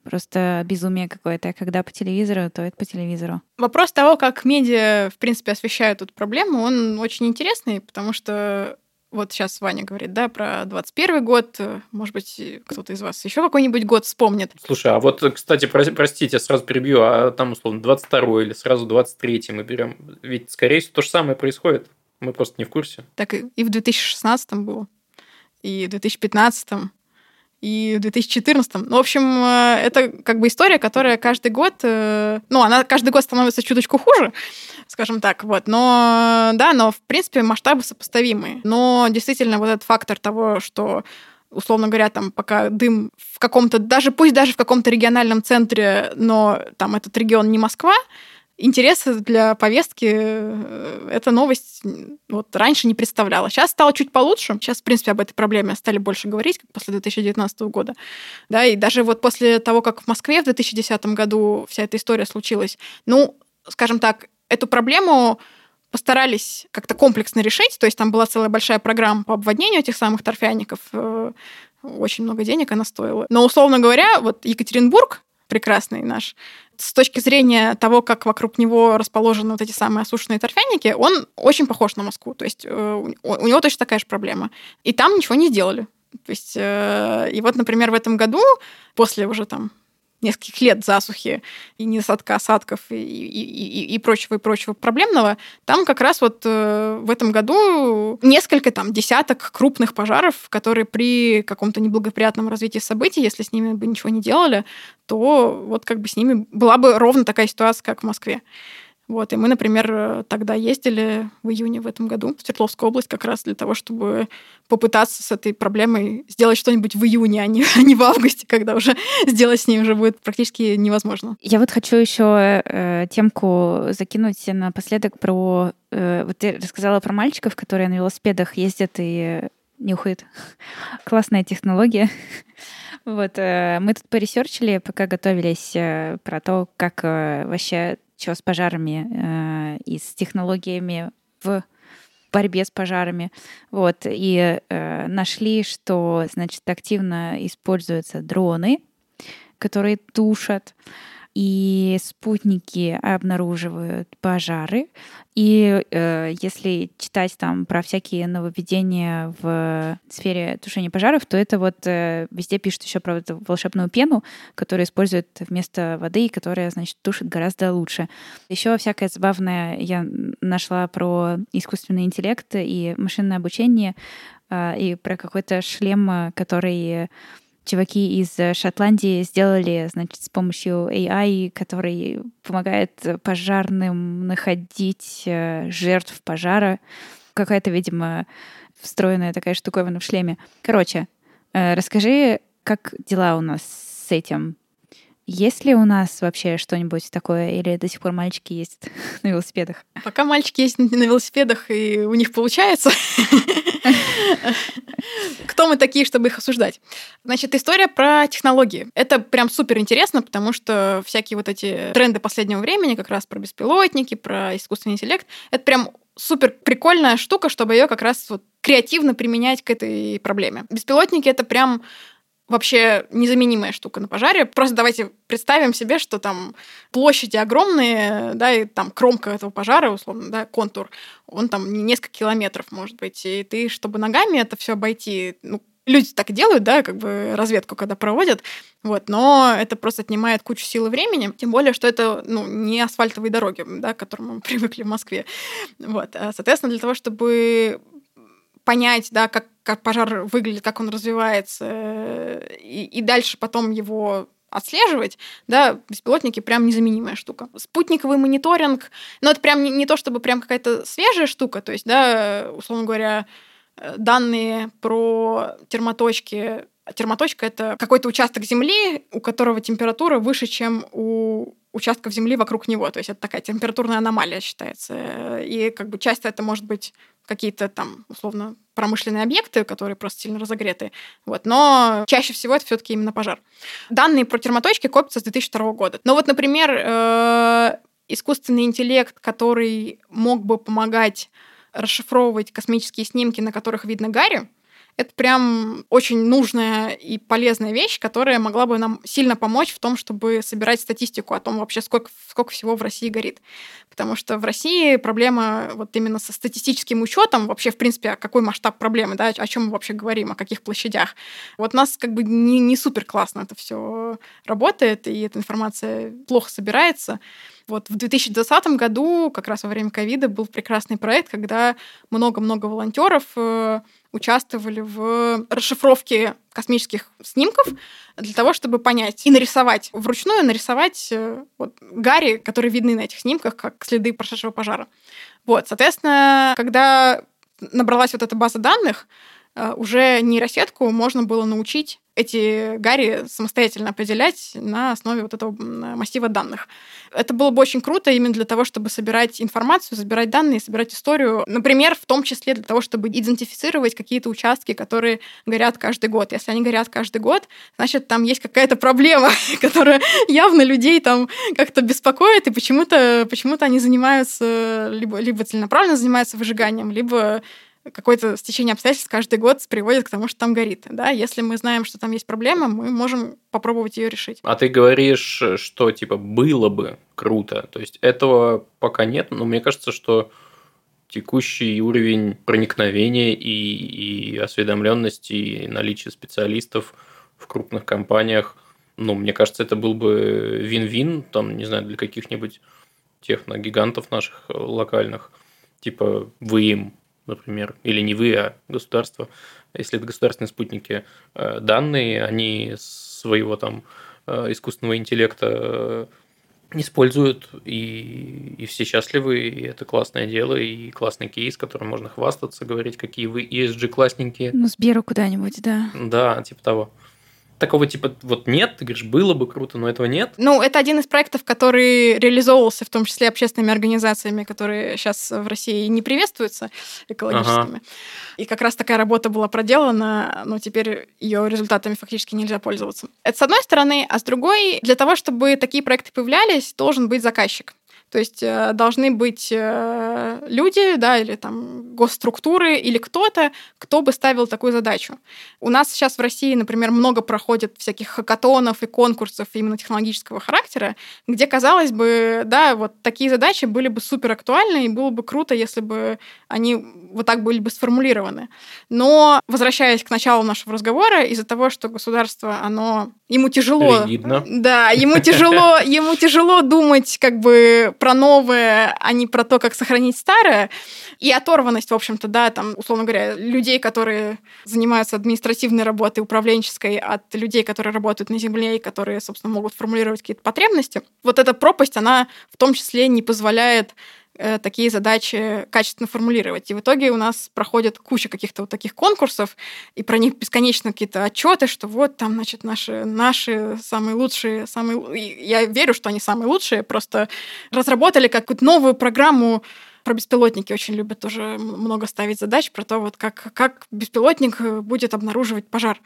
просто безумие какое-то. А когда по телевизору, то это по телевизору. Вопрос того, как медиа, в принципе, освещают эту проблему, он очень интересный, потому что вот сейчас Ваня говорит, да, про 21 год. Может быть, кто-то из вас еще какой-нибудь год вспомнит. Слушай, а вот, кстати, простите, я сразу перебью, а там, условно, 22 или сразу 23 мы берем. Ведь, скорее всего, то же самое происходит. Мы просто не в курсе. Так и в 2016 было, и в 2015 и в 2014. Ну, в общем, э, это как бы история, которая каждый год, э, ну, она каждый год становится чуточку хуже, скажем так, вот, но, да, но, в принципе, масштабы сопоставимые. Но действительно вот этот фактор того, что условно говоря, там, пока дым в каком-то, даже пусть даже в каком-то региональном центре, но там этот регион не Москва, интереса для повестки э, эта новость вот раньше не представляла. Сейчас стало чуть получше. Сейчас, в принципе, об этой проблеме стали больше говорить, как после 2019 года. Да, и даже вот после того, как в Москве в 2010 году вся эта история случилась, ну, скажем так, эту проблему постарались как-то комплексно решить. То есть там была целая большая программа по обводнению этих самых торфяников. Э, очень много денег она стоила. Но, условно говоря, вот Екатеринбург, прекрасный наш, с точки зрения того, как вокруг него расположены вот эти самые осушенные торфяники, он очень похож на Москву. То есть э, у него точно такая же проблема. И там ничего не сделали. То есть, э, и вот, например, в этом году, после уже там нескольких лет засухи и недостатка осадков и, и, и, и прочего и прочего проблемного, там как раз вот э, в этом году несколько там десяток крупных пожаров, которые при каком-то неблагоприятном развитии событий, если с ними бы ничего не делали, то вот как бы с ними была бы ровно такая ситуация, как в Москве. Вот, и мы, например, тогда ездили в июне в этом году в Свердловскую область как раз для того, чтобы попытаться с этой проблемой сделать что-нибудь в июне, а не, а не в августе, когда уже сделать с ней уже будет практически невозможно. Я вот хочу еще э, темку закинуть напоследок про... Э, вот ты рассказала про мальчиков, которые на велосипедах ездят и нюхают. Классная технология. Вот, э, мы тут поресерчили, пока готовились э, про то, как э, вообще что с пожарами э, и с технологиями в борьбе с пожарами. Вот. И э, нашли, что, значит, активно используются дроны, которые тушат и спутники обнаруживают пожары. И э, если читать там про всякие нововведения в сфере тушения пожаров, то это вот э, везде пишут еще про эту волшебную пену, которую используют вместо воды и которая, значит, тушит гораздо лучше. Еще всякое забавное я нашла про искусственный интеллект и машинное обучение, э, и про какой-то шлем, который чуваки из э, Шотландии сделали, значит, с помощью AI, который помогает пожарным находить э, жертв пожара. Какая-то, видимо, встроенная такая штуковина в шлеме. Короче, э, расскажи, как дела у нас с этим? Есть ли у нас вообще что-нибудь такое, или до сих пор мальчики ездят на велосипедах? Пока мальчики ездят на велосипедах, и у них получается. Кто мы такие, чтобы их осуждать? Значит, история про технологии. Это прям супер интересно, потому что всякие вот эти тренды последнего времени, как раз про беспилотники, про искусственный интеллект, это прям супер прикольная штука, чтобы ее как раз вот креативно применять к этой проблеме. Беспилотники это прям вообще незаменимая штука на пожаре. Просто давайте представим себе, что там площади огромные, да, и там кромка этого пожара, условно, да, контур, он там несколько километров, может быть, и ты, чтобы ногами это все обойти, ну, люди так делают, да, как бы разведку, когда проводят, вот, но это просто отнимает кучу сил и времени, тем более, что это, ну, не асфальтовые дороги, да, к которым мы привыкли в Москве, вот, а, соответственно, для того, чтобы понять, да, как, как пожар выглядит, как он развивается, и, и дальше потом его отслеживать, да, беспилотники прям незаменимая штука. Спутниковый мониторинг, но это прям не, не то, чтобы прям какая-то свежая штука, то есть, да, условно говоря, э, данные про термоточки. Термоточка — это какой-то участок Земли, у которого температура выше, чем у участков Земли вокруг него. То есть это такая температурная аномалия считается. И как бы часто это может быть какие-то там, условно, промышленные объекты, которые просто сильно разогреты. Вот. Но чаще всего это все-таки именно пожар. Данные про термоточки копятся с 2002 года. Но вот, например, э, искусственный интеллект, который мог бы помогать расшифровывать космические снимки, на которых видно Гарри, это прям очень нужная и полезная вещь, которая могла бы нам сильно помочь в том, чтобы собирать статистику о том вообще, сколько, сколько всего в России горит. Потому что в России проблема вот именно со статистическим учетом, вообще, в принципе, какой масштаб проблемы, да, о чем мы вообще говорим, о каких площадях. Вот у нас как бы не, не супер классно это все работает, и эта информация плохо собирается. Вот в 2020 году, как раз во время ковида, был прекрасный проект, когда много-много волонтеров э, участвовали в расшифровке космических снимков для того, чтобы понять и нарисовать вручную, нарисовать э, вот, гарри, которые видны на этих снимках, как следы прошедшего пожара. Вот, соответственно, когда набралась вот эта база данных, уже нейросетку можно было научить эти гарри самостоятельно определять на основе вот этого массива данных. Это было бы очень круто именно для того, чтобы собирать информацию, собирать данные, собирать историю. Например, в том числе для того, чтобы идентифицировать какие-то участки, которые горят каждый год. Если они горят каждый год, значит, там есть какая-то проблема, которая явно людей там как-то беспокоит, и почему-то почему они занимаются, либо, либо целенаправленно занимаются выжиганием, либо какое-то стечение обстоятельств каждый год приводит к тому, что там горит. Да? Если мы знаем, что там есть проблема, мы можем попробовать ее решить. А ты говоришь, что типа было бы круто. То есть этого пока нет, но мне кажется, что текущий уровень проникновения и, и осведомленности, и наличие специалистов в крупных компаниях, ну, мне кажется, это был бы вин-вин, там, не знаю, для каких-нибудь техногигантов наших локальных. Типа, вы им например, или не вы, а государство, если это государственные спутники, э, данные, они своего там э, искусственного интеллекта э, используют, и, и все счастливы, и это классное дело, и классный кейс, которым можно хвастаться, говорить, какие вы ESG классненькие. Ну, Сберу куда-нибудь, да. Да, типа того такого типа вот нет, ты говоришь, было бы круто, но этого нет? Ну, это один из проектов, который реализовывался в том числе общественными организациями, которые сейчас в России не приветствуются экологическими. Ага. И как раз такая работа была проделана, но теперь ее результатами фактически нельзя пользоваться. Это с одной стороны, а с другой, для того, чтобы такие проекты появлялись, должен быть заказчик. То есть э, должны быть э, люди, да, или там госструктуры, или кто-то, кто бы ставил такую задачу. У нас сейчас в России, например, много проходит всяких хакатонов и конкурсов именно технологического характера, где, казалось бы, да, вот такие задачи были бы супер актуальны, и было бы круто, если бы они вот так были бы сформулированы. Но, возвращаясь к началу нашего разговора, из-за того, что государство, оно ему тяжело... Ригидно. Да, ему тяжело, ему тяжело думать как бы про новое, а не про то, как сохранить старое. И оторванность, в общем-то, да, там, условно говоря, людей, которые занимаются административной работой, управленческой, от людей, которые работают на земле и которые, собственно, могут формулировать какие-то потребности. Вот эта пропасть, она в том числе не позволяет такие задачи качественно формулировать. И в итоге у нас проходит куча каких-то вот таких конкурсов, и про них бесконечно какие-то отчеты, что вот там, значит, наши, наши самые лучшие, самые... Я верю, что они самые лучшие, просто разработали какую-то новую программу про беспилотники очень любят тоже много ставить задач про то, вот как, как беспилотник будет обнаруживать пожар.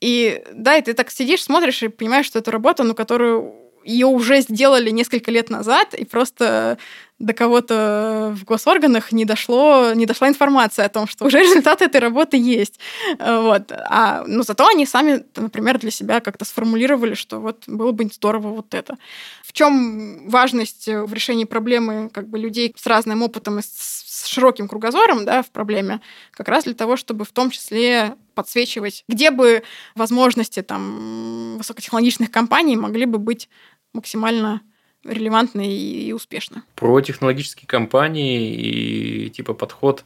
И да, и ты так сидишь, смотришь и понимаешь, что это работа, ну, которую ее уже сделали несколько лет назад, и просто до кого-то в госорганах не дошло, не дошла информация о том, что уже результаты этой работы есть. Вот. А, но зато они сами, например, для себя как-то сформулировали, что вот было бы здорово вот это. В чем важность в решении проблемы как бы людей с разным опытом и с широким кругозором да, в проблеме? Как раз для того, чтобы в том числе подсвечивать, где бы возможности там, высокотехнологичных компаний могли бы быть максимально релевантно и, успешно. Про технологические компании и типа подход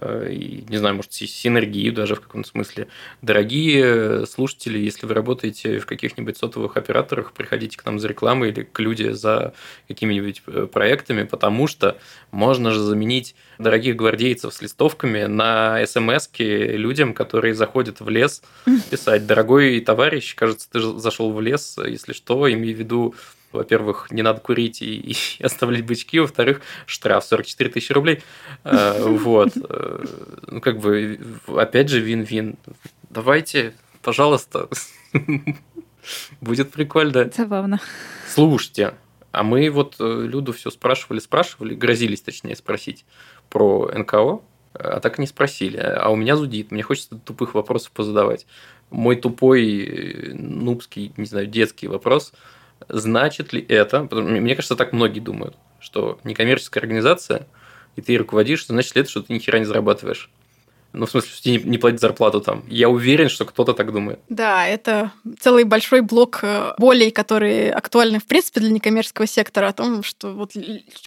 Э, и, не знаю, может, синергию даже в каком-то смысле. Дорогие слушатели, если вы работаете в каких-нибудь сотовых операторах, приходите к нам за рекламой или к люди за какими-нибудь э, проектами, потому что можно же заменить дорогих гвардейцев с листовками на смс людям, которые заходят в лес писать. Дорогой товарищ, кажется, ты зашел в лес, если что, имею в виду во-первых, не надо курить и, и оставлять бычки, во-вторых, штраф 44 тысячи рублей. Э, вот. Э, ну, как бы, опять же, вин-вин. Давайте, пожалуйста. Будет прикольно. Забавно. Слушайте, а мы вот э, Люду все спрашивали, спрашивали, грозились, точнее, спросить про НКО, а так и не спросили. А у меня зудит, мне хочется тупых вопросов позадавать. Мой тупой, нубский, не знаю, детский вопрос – Значит ли это, мне кажется, так многие думают, что некоммерческая организация, и ты руководишь, значит ли это, что ты ни хера не зарабатываешь? Ну, в смысле, что тебе не платят зарплату там. Я уверен, что кто-то так думает. Да, это целый большой блок э, болей, которые актуальны, в принципе, для некоммерческого сектора, о том, что вот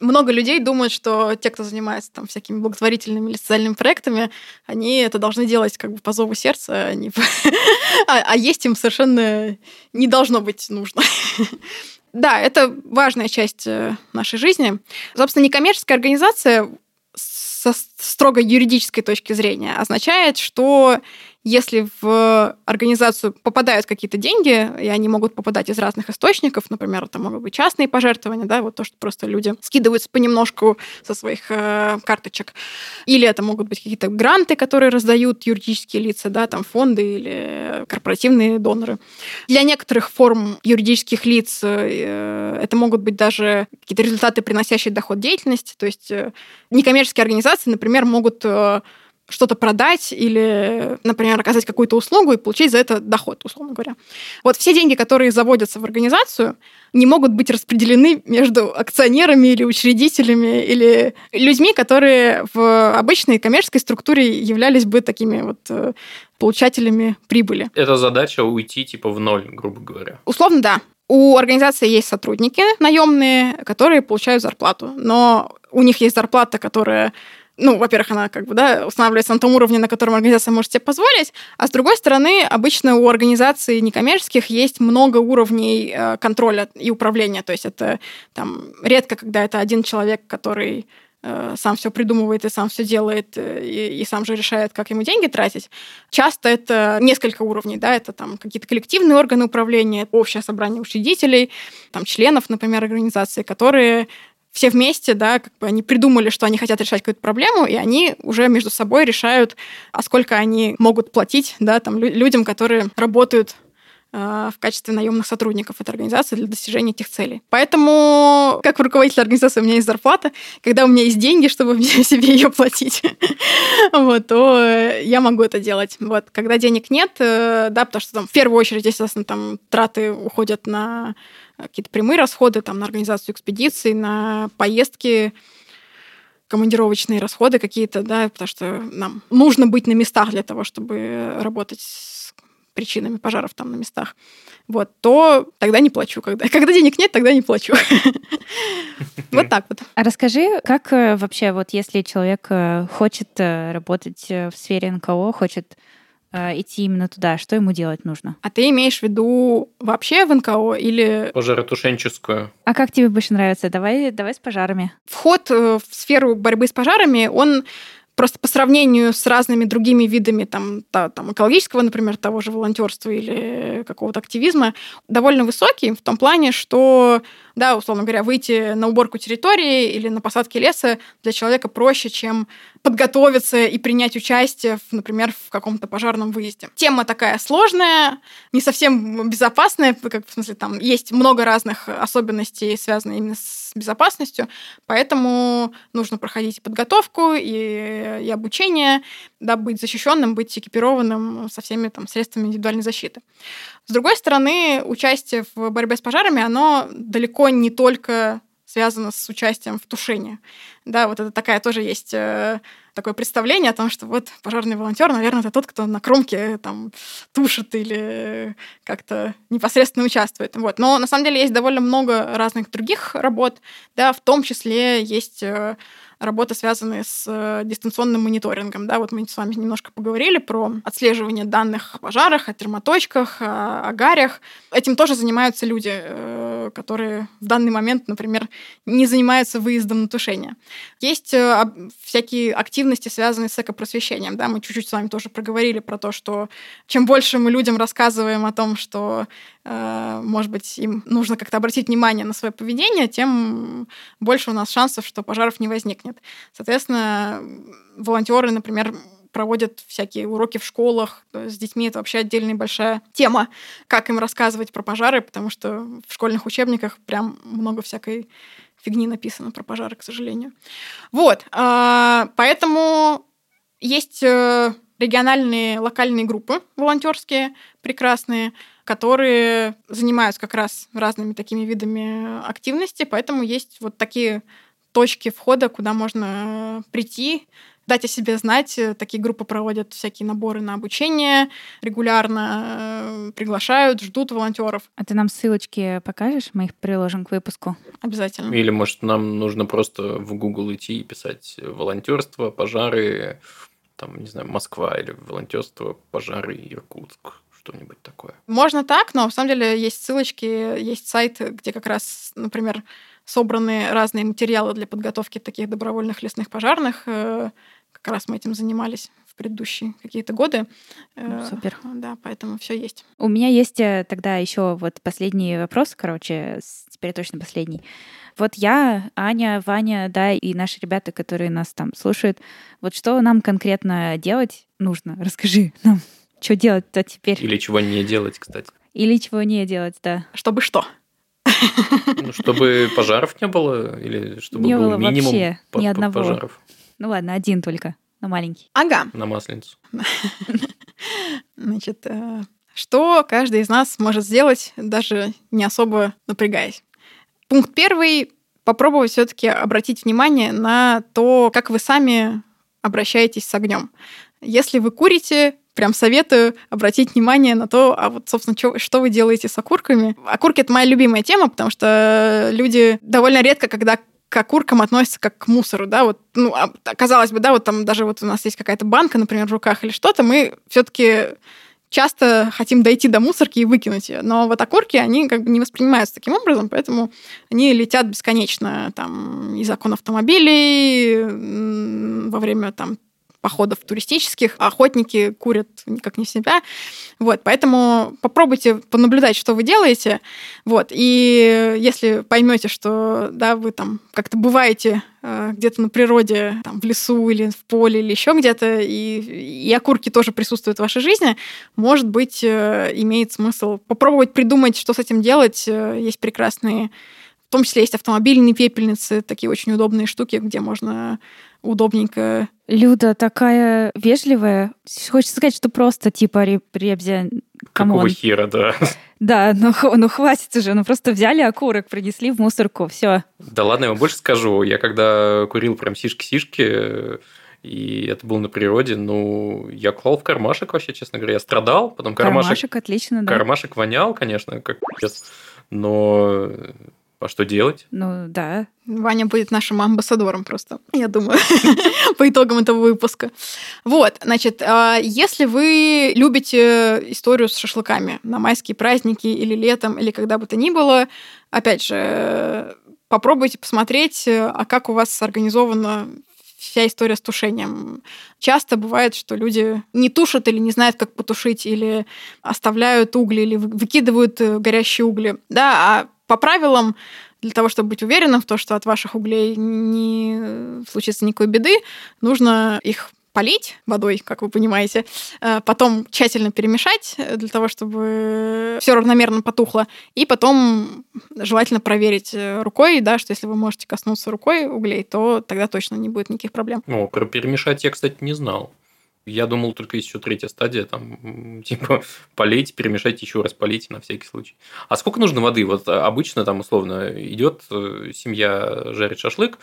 много людей думают, что те, кто занимается там всякими благотворительными или социальными проектами, они это должны делать как бы по зову сердца, а, не а, а есть им совершенно не должно быть нужно. Да, это важная часть э, нашей жизни. Собственно, некоммерческая организация со строго юридической точки зрения означает, что если в организацию попадают какие-то деньги, и они могут попадать из разных источников, например, это могут быть частные пожертвования, да, вот то, что просто люди скидываются понемножку со своих э, карточек, или это могут быть какие-то гранты, которые раздают юридические лица, да, там фонды или корпоративные доноры. Для некоторых форм юридических лиц э, это могут быть даже какие-то результаты, приносящие доход деятельности, то есть э, некоммерческие организации, например, могут э, что-то продать или, например, оказать какую-то услугу и получить за это доход, условно говоря. Вот все деньги, которые заводятся в организацию, не могут быть распределены между акционерами или учредителями или людьми, которые в обычной коммерческой структуре являлись бы такими вот э, получателями прибыли. Это задача уйти типа в ноль, грубо говоря. Условно, да. У организации есть сотрудники наемные, которые получают зарплату, но у них есть зарплата, которая ну, во-первых, она как бы, да, устанавливается на том уровне, на котором организация может себе позволить, а с другой стороны, обычно у организаций некоммерческих есть много уровней э, контроля и управления, то есть это там редко, когда это один человек, который э, сам все придумывает и сам все делает э, и, и сам же решает, как ему деньги тратить. Часто это несколько уровней, да, это там какие-то коллективные органы управления, общее собрание учредителей, там членов, например, организации, которые все вместе, да, как бы они придумали, что они хотят решать какую-то проблему, и они уже между собой решают, а сколько они могут платить, да, там, людям, которые работают э, в качестве наемных сотрудников этой организации для достижения этих целей. Поэтому, как руководитель организации, у меня есть зарплата. Когда у меня есть деньги, чтобы себе ее платить, вот, то я могу это делать. Вот. Когда денег нет, э, да, потому что там в первую очередь, естественно, там траты уходят на какие-то прямые расходы там, на организацию экспедиций, на поездки, командировочные расходы какие-то, да, потому что нам нужно быть на местах для того, чтобы работать с причинами пожаров там на местах, вот, то тогда не плачу. Когда, когда денег нет, тогда не плачу. Вот так вот. А расскажи, как э, вообще, вот если человек э, хочет э, работать в сфере НКО, хочет э, идти именно туда? Что ему делать нужно? А ты имеешь в виду вообще в НКО или... Пожаротушенческую. А как тебе больше нравится? Давай, давай с пожарами. Вход э, в сферу борьбы с пожарами, он просто по сравнению с разными другими видами там, та, там, экологического, например, того же волонтерства или какого-то активизма, довольно высокий в том плане, что да, условно говоря, выйти на уборку территории или на посадки леса для человека проще, чем подготовиться и принять участие, в, например, в каком-то пожарном выезде. Тема такая сложная, не совсем безопасная, как в смысле там есть много разных особенностей, связанных именно с безопасностью, поэтому нужно проходить подготовку и, и обучение, да, быть защищенным, быть экипированным со всеми там средствами индивидуальной защиты. С другой стороны, участие в борьбе с пожарами, оно далеко не только связано с участием в тушении. Да, вот это такая тоже есть э, такое представление о том, что вот пожарный волонтер, наверное, это тот, кто на кромке там тушит или как-то непосредственно участвует. Вот. Но на самом деле есть довольно много разных других работ, да, в том числе есть э, работы, связанные с э, дистанционным мониторингом. Да, вот мы с вами немножко поговорили про отслеживание данных о пожарах, о термоточках, о, о гарях. Этим тоже занимаются люди, э, которые в данный момент, например, не занимаются выездом на тушение. Есть э, всякие активности, связанные с экопросвещением. Да, мы чуть-чуть с вами тоже проговорили про то, что чем больше мы людям рассказываем о том, что может быть, им нужно как-то обратить внимание на свое поведение, тем больше у нас шансов, что пожаров не возникнет нет. Соответственно, волонтеры, например, проводят всякие уроки в школах. С детьми это вообще отдельная большая тема, как им рассказывать про пожары, потому что в школьных учебниках прям много всякой фигни написано про пожары, к сожалению. Вот, а, поэтому есть э, региональные, локальные группы волонтерские прекрасные, которые занимаются как раз разными такими видами активности, поэтому есть вот такие точки входа, куда можно прийти, дать о себе знать. Такие группы проводят всякие наборы на обучение, регулярно э, приглашают, ждут волонтеров. А ты нам ссылочки покажешь? Мы их приложим к выпуску. Обязательно. Или, может, нам нужно просто в Google идти и писать волонтерство, пожары, там, не знаю, Москва или волонтерство, пожары, Иркутск что-нибудь такое. Можно так, но на самом деле есть ссылочки, есть сайт, где как раз, например, собраны разные материалы для подготовки таких добровольных лесных пожарных. Как раз мы этим занимались в предыдущие какие-то годы. Ну, э, супер. Да, поэтому все есть. У меня есть э, тогда еще вот последний вопрос, короче, теперь точно последний. Вот я, Аня, Ваня, да, и наши ребята, которые нас там слушают, вот что нам конкретно делать нужно? Расскажи нам, что делать-то теперь? Или чего не делать, кстати. Или чего не делать, да. Чтобы что? Ну, чтобы пожаров не было, или чтобы не был было минимум вообще по- ни одного. пожаров Ну ладно, один только, но маленький. Ага. на Масленицу. Значит, э, что каждый из нас может сделать, даже не особо напрягаясь? Пункт первый — попробовать все таки обратить внимание на то, как вы сами обращаетесь с огнем. Если вы курите, прям советую обратить внимание на то, а вот, собственно, чё, что вы делаете с окурками. Окурки — это моя любимая тема, потому что люди довольно редко, когда к окуркам относятся как к мусору, да, вот, ну, а, казалось бы, да, вот там даже вот у нас есть какая-то банка, например, в руках или что-то, мы все таки часто хотим дойти до мусорки и выкинуть ее. Но вот окурки, они как бы не воспринимаются таким образом, поэтому они летят бесконечно там из окон автомобилей, во время там походов туристических, а охотники курят никак не себя. Вот, поэтому попробуйте понаблюдать, что вы делаете. Вот, и если поймете, что да, вы там как-то бываете э, где-то на природе, там, в лесу или в поле или еще где-то, и, и окурки тоже присутствуют в вашей жизни, может быть, э, имеет смысл попробовать придумать, что с этим делать. Э, Есть прекрасные в том числе есть автомобильные пепельницы, такие очень удобные штуки, где можно удобненько Люда такая вежливая. Хочется сказать, что просто типа ребзя... Какого Come on. хера, да. Да, ну, ну хватит уже. Ну просто взяли окурок, принесли в мусорку, все. Да ладно, я вам больше скажу. Я когда курил прям сишки-сишки, и это было на природе, ну, я клал в кармашек вообще, честно говоря. Я страдал, потом кармашек, Кармашек отлично, да. кармашек вонял, конечно, как пиздец. Но А что делать? Ну, да. Ваня будет нашим амбассадором просто, я думаю, по итогам этого выпуска. Вот, значит, а, если вы любите историю с шашлыками на майские праздники или летом, или когда бы то ни было, опять же, попробуйте посмотреть, а как у вас организована вся история с тушением. Часто бывает, что люди не тушат или не знают, как потушить, или оставляют угли, или выкидывают э, горящие угли. Да, а по правилам для того, чтобы быть уверенным в том, что от ваших углей не случится никакой беды, нужно их полить водой, как вы понимаете, э, потом тщательно перемешать для того, чтобы все равномерно потухло, и потом желательно проверить э, рукой, да, что если вы можете коснуться рукой углей, то тогда точно не будет никаких проблем. О, про перемешать я, кстати, не знал. Я думал, только есть еще третья стадия, там, типа, полить, перемешать, еще раз полить на всякий случай. А сколько нужно воды? Вот обычно там, условно, идет э, семья жарит шашлык,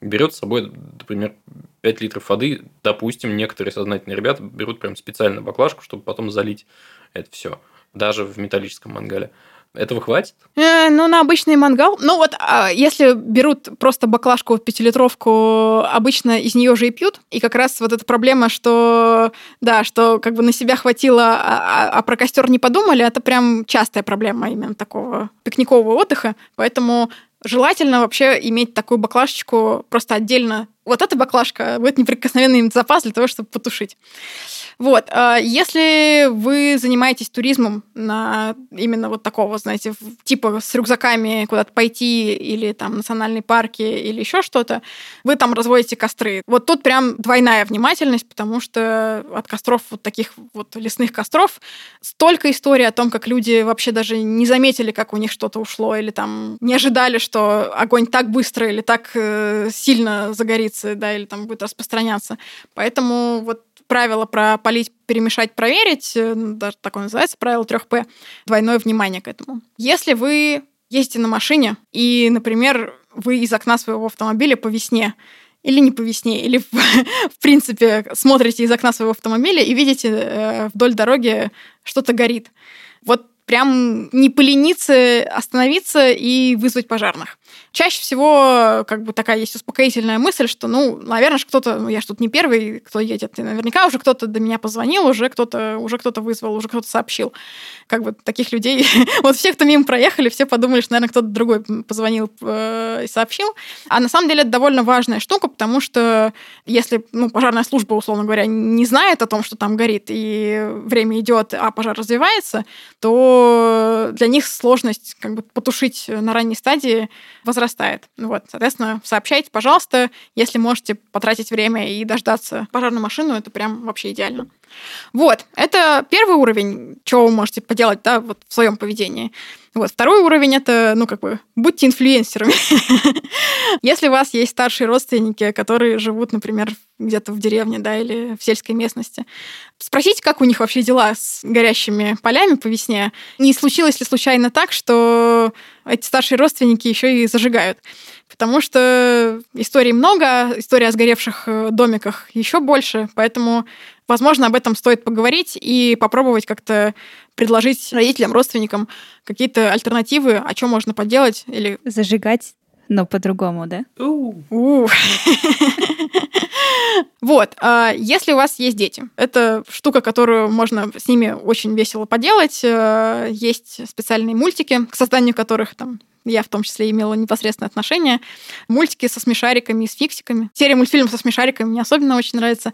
берет с собой, например, 5 литров воды. Допустим, некоторые сознательные ребята берут прям специально баклажку, чтобы потом залить это все, даже в металлическом мангале. Этого хватит? Э, ну, на обычный мангал. Ну, вот а, если берут просто баклажку пятилитровку, обычно из нее же и пьют. И как раз вот эта проблема, что, да, что как бы на себя хватило, а, а, а про костер не подумали, это прям частая проблема именно такого пикникового отдыха. Поэтому желательно вообще иметь такую баклажечку просто отдельно. Вот эта баклажка будет неприкосновенный запас для того, чтобы потушить. Вот. А если вы занимаетесь туризмом на именно вот такого, знаете, типа с рюкзаками куда-то пойти или там национальные парки или еще что-то, вы там разводите костры. Вот тут прям двойная внимательность, потому что от костров вот таких вот лесных костров столько историй о том, как люди вообще даже не заметили, как у них что-то ушло, или там не ожидали, что огонь так быстро или так э, сильно загорится, да, или там будет распространяться. Поэтому вот правило про полить, перемешать, проверить, э, ну, даже такое называется, правило 3П, двойное внимание к этому. Если вы ездите на машине, и, например, вы из окна своего автомобиля по весне или не по весне, или в принципе смотрите из окна своего автомобиля и видите э, вдоль дороги что-то горит. Вот прям не полениться, остановиться и вызвать пожарных. Чаще всего как бы такая есть успокоительная мысль, что, ну, наверное, кто-то, ну, я ж тут не первый, кто едет, и наверняка уже кто-то до меня позвонил, уже кто-то, уже кто-то вызвал, уже кто-то сообщил. Как бы таких людей, вот все, кто мимо проехали, все подумали, что, наверное, кто-то другой позвонил э, и сообщил. А на самом деле это довольно важная штука, потому что если, ну, пожарная служба, условно говоря, не знает о том, что там горит, и время идет, а пожар развивается, то для них сложность как бы потушить на ранней стадии возрастает. Вот, соответственно, сообщайте, пожалуйста, если можете потратить время и дождаться пожарную машину, это прям вообще идеально. Вот, это первый уровень, чего вы можете поделать, да, вот в своем поведении. Вот. Второй уровень это, ну, как бы, будьте инфлюенсерами. Если у вас есть старшие родственники, которые живут, например, где-то в деревне, да, или в сельской местности, спросите, как у них вообще дела с горящими полями по весне. Не случилось ли случайно так, что эти старшие родственники еще и зажигают? Потому что историй много, история о сгоревших э, домиках еще больше, поэтому Возможно, об этом стоит поговорить и попробовать как-то предложить родителям, родственникам какие-то альтернативы, о чем можно поделать или... Зажигать, но по-другому, да? Вот, а если у вас есть дети, это штука, которую можно с ними очень весело поделать. Э, есть специальные мультики, к созданию которых там я в том числе имела непосредственное отношение. Мультики со смешариками и с фиксиками. Серия мультфильмов со смешариками мне особенно очень нравится.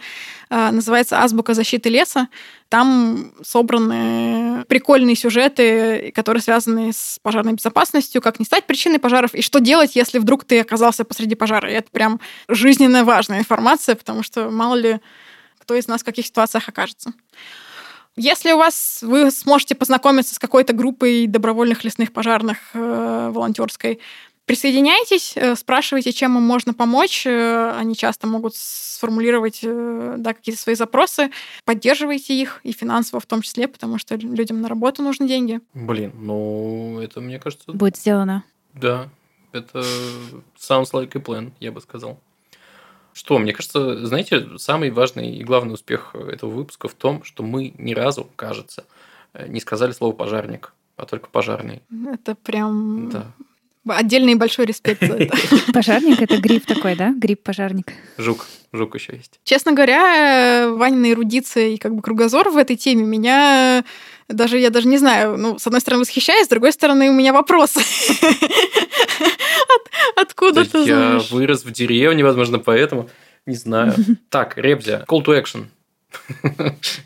А, называется «Азбука защиты леса». Там собраны прикольные сюжеты, которые связаны с пожарной безопасностью, как не стать причиной пожаров и что делать, если вдруг ты оказался посреди пожара. И это прям жизненно важная информация, потому что мало ли кто из нас в каких ситуациях окажется. Если у вас вы сможете познакомиться с какой-то группой добровольных лесных пожарных э, волонтерской, присоединяйтесь, э, спрашивайте, чем им можно помочь. Э, они часто могут сформулировать э, да, какие-то свои запросы. Поддерживайте их, и финансово в том числе, потому что людям на работу нужны деньги. Блин, ну это, мне кажется... Будет сделано. Да, это sounds like a plan, я бы сказал. Что, мне кажется, знаете, самый важный и главный успех этого выпуска в том, что мы ни разу, кажется, не сказали слово пожарник, а только пожарный. Это прям да. Отдельный большой респект за это. Пожарник — это гриб такой, да? Гриб-пожарник. Жук. Жук еще есть. Честно говоря, Ванина эрудиция и как бы кругозор в этой теме меня даже, я даже не знаю, ну, с одной стороны, восхищаюсь, с другой стороны, у меня вопросы. Откуда ты Я знаешь? вырос в деревне, возможно, поэтому не знаю. Так, Ребзя, call to action.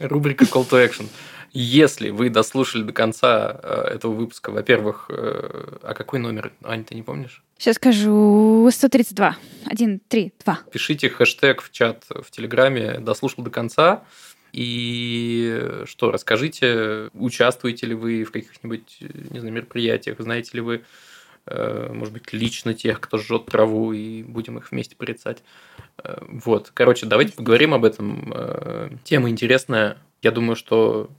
Рубрика call to action. Если вы дослушали до конца э, этого выпуска, во-первых, э, а какой номер, Ань, ты не помнишь? Сейчас скажу 132. Один, три, два. Пишите хэштег в чат в Телеграме «Дослушал до конца». И что, расскажите, участвуете ли вы в каких-нибудь, не знаю, мероприятиях, знаете ли вы, э, может быть, лично тех, кто жжет траву, и будем их вместе порицать. Э, Вот, короче, давайте поговорим об этом. Э, Тема интересная. Я думаю, что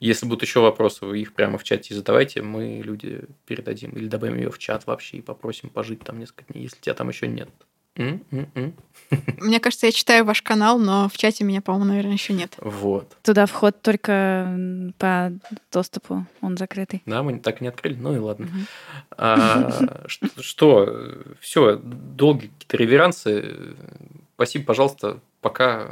если будут еще вопросы, вы их прямо в чате задавайте, мы люди передадим или добавим ее в чат вообще и попросим пожить там несколько дней, если тебя там еще нет. М? М? М? Мне кажется, я читаю ваш канал, но в чате меня, по-моему, наверное, еще нет. Вот. Туда вход только по доступу, он закрытый. Да, мы так и не открыли, ну и ладно. Мгм. А, что, все, долгие какие-то реверансы. Спасибо, пожалуйста, пока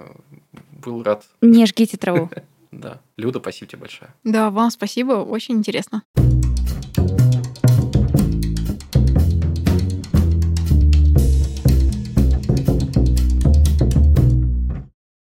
был рад. Не жгите траву. Да, Люда, спасибо тебе большое. Да, вам спасибо, очень интересно.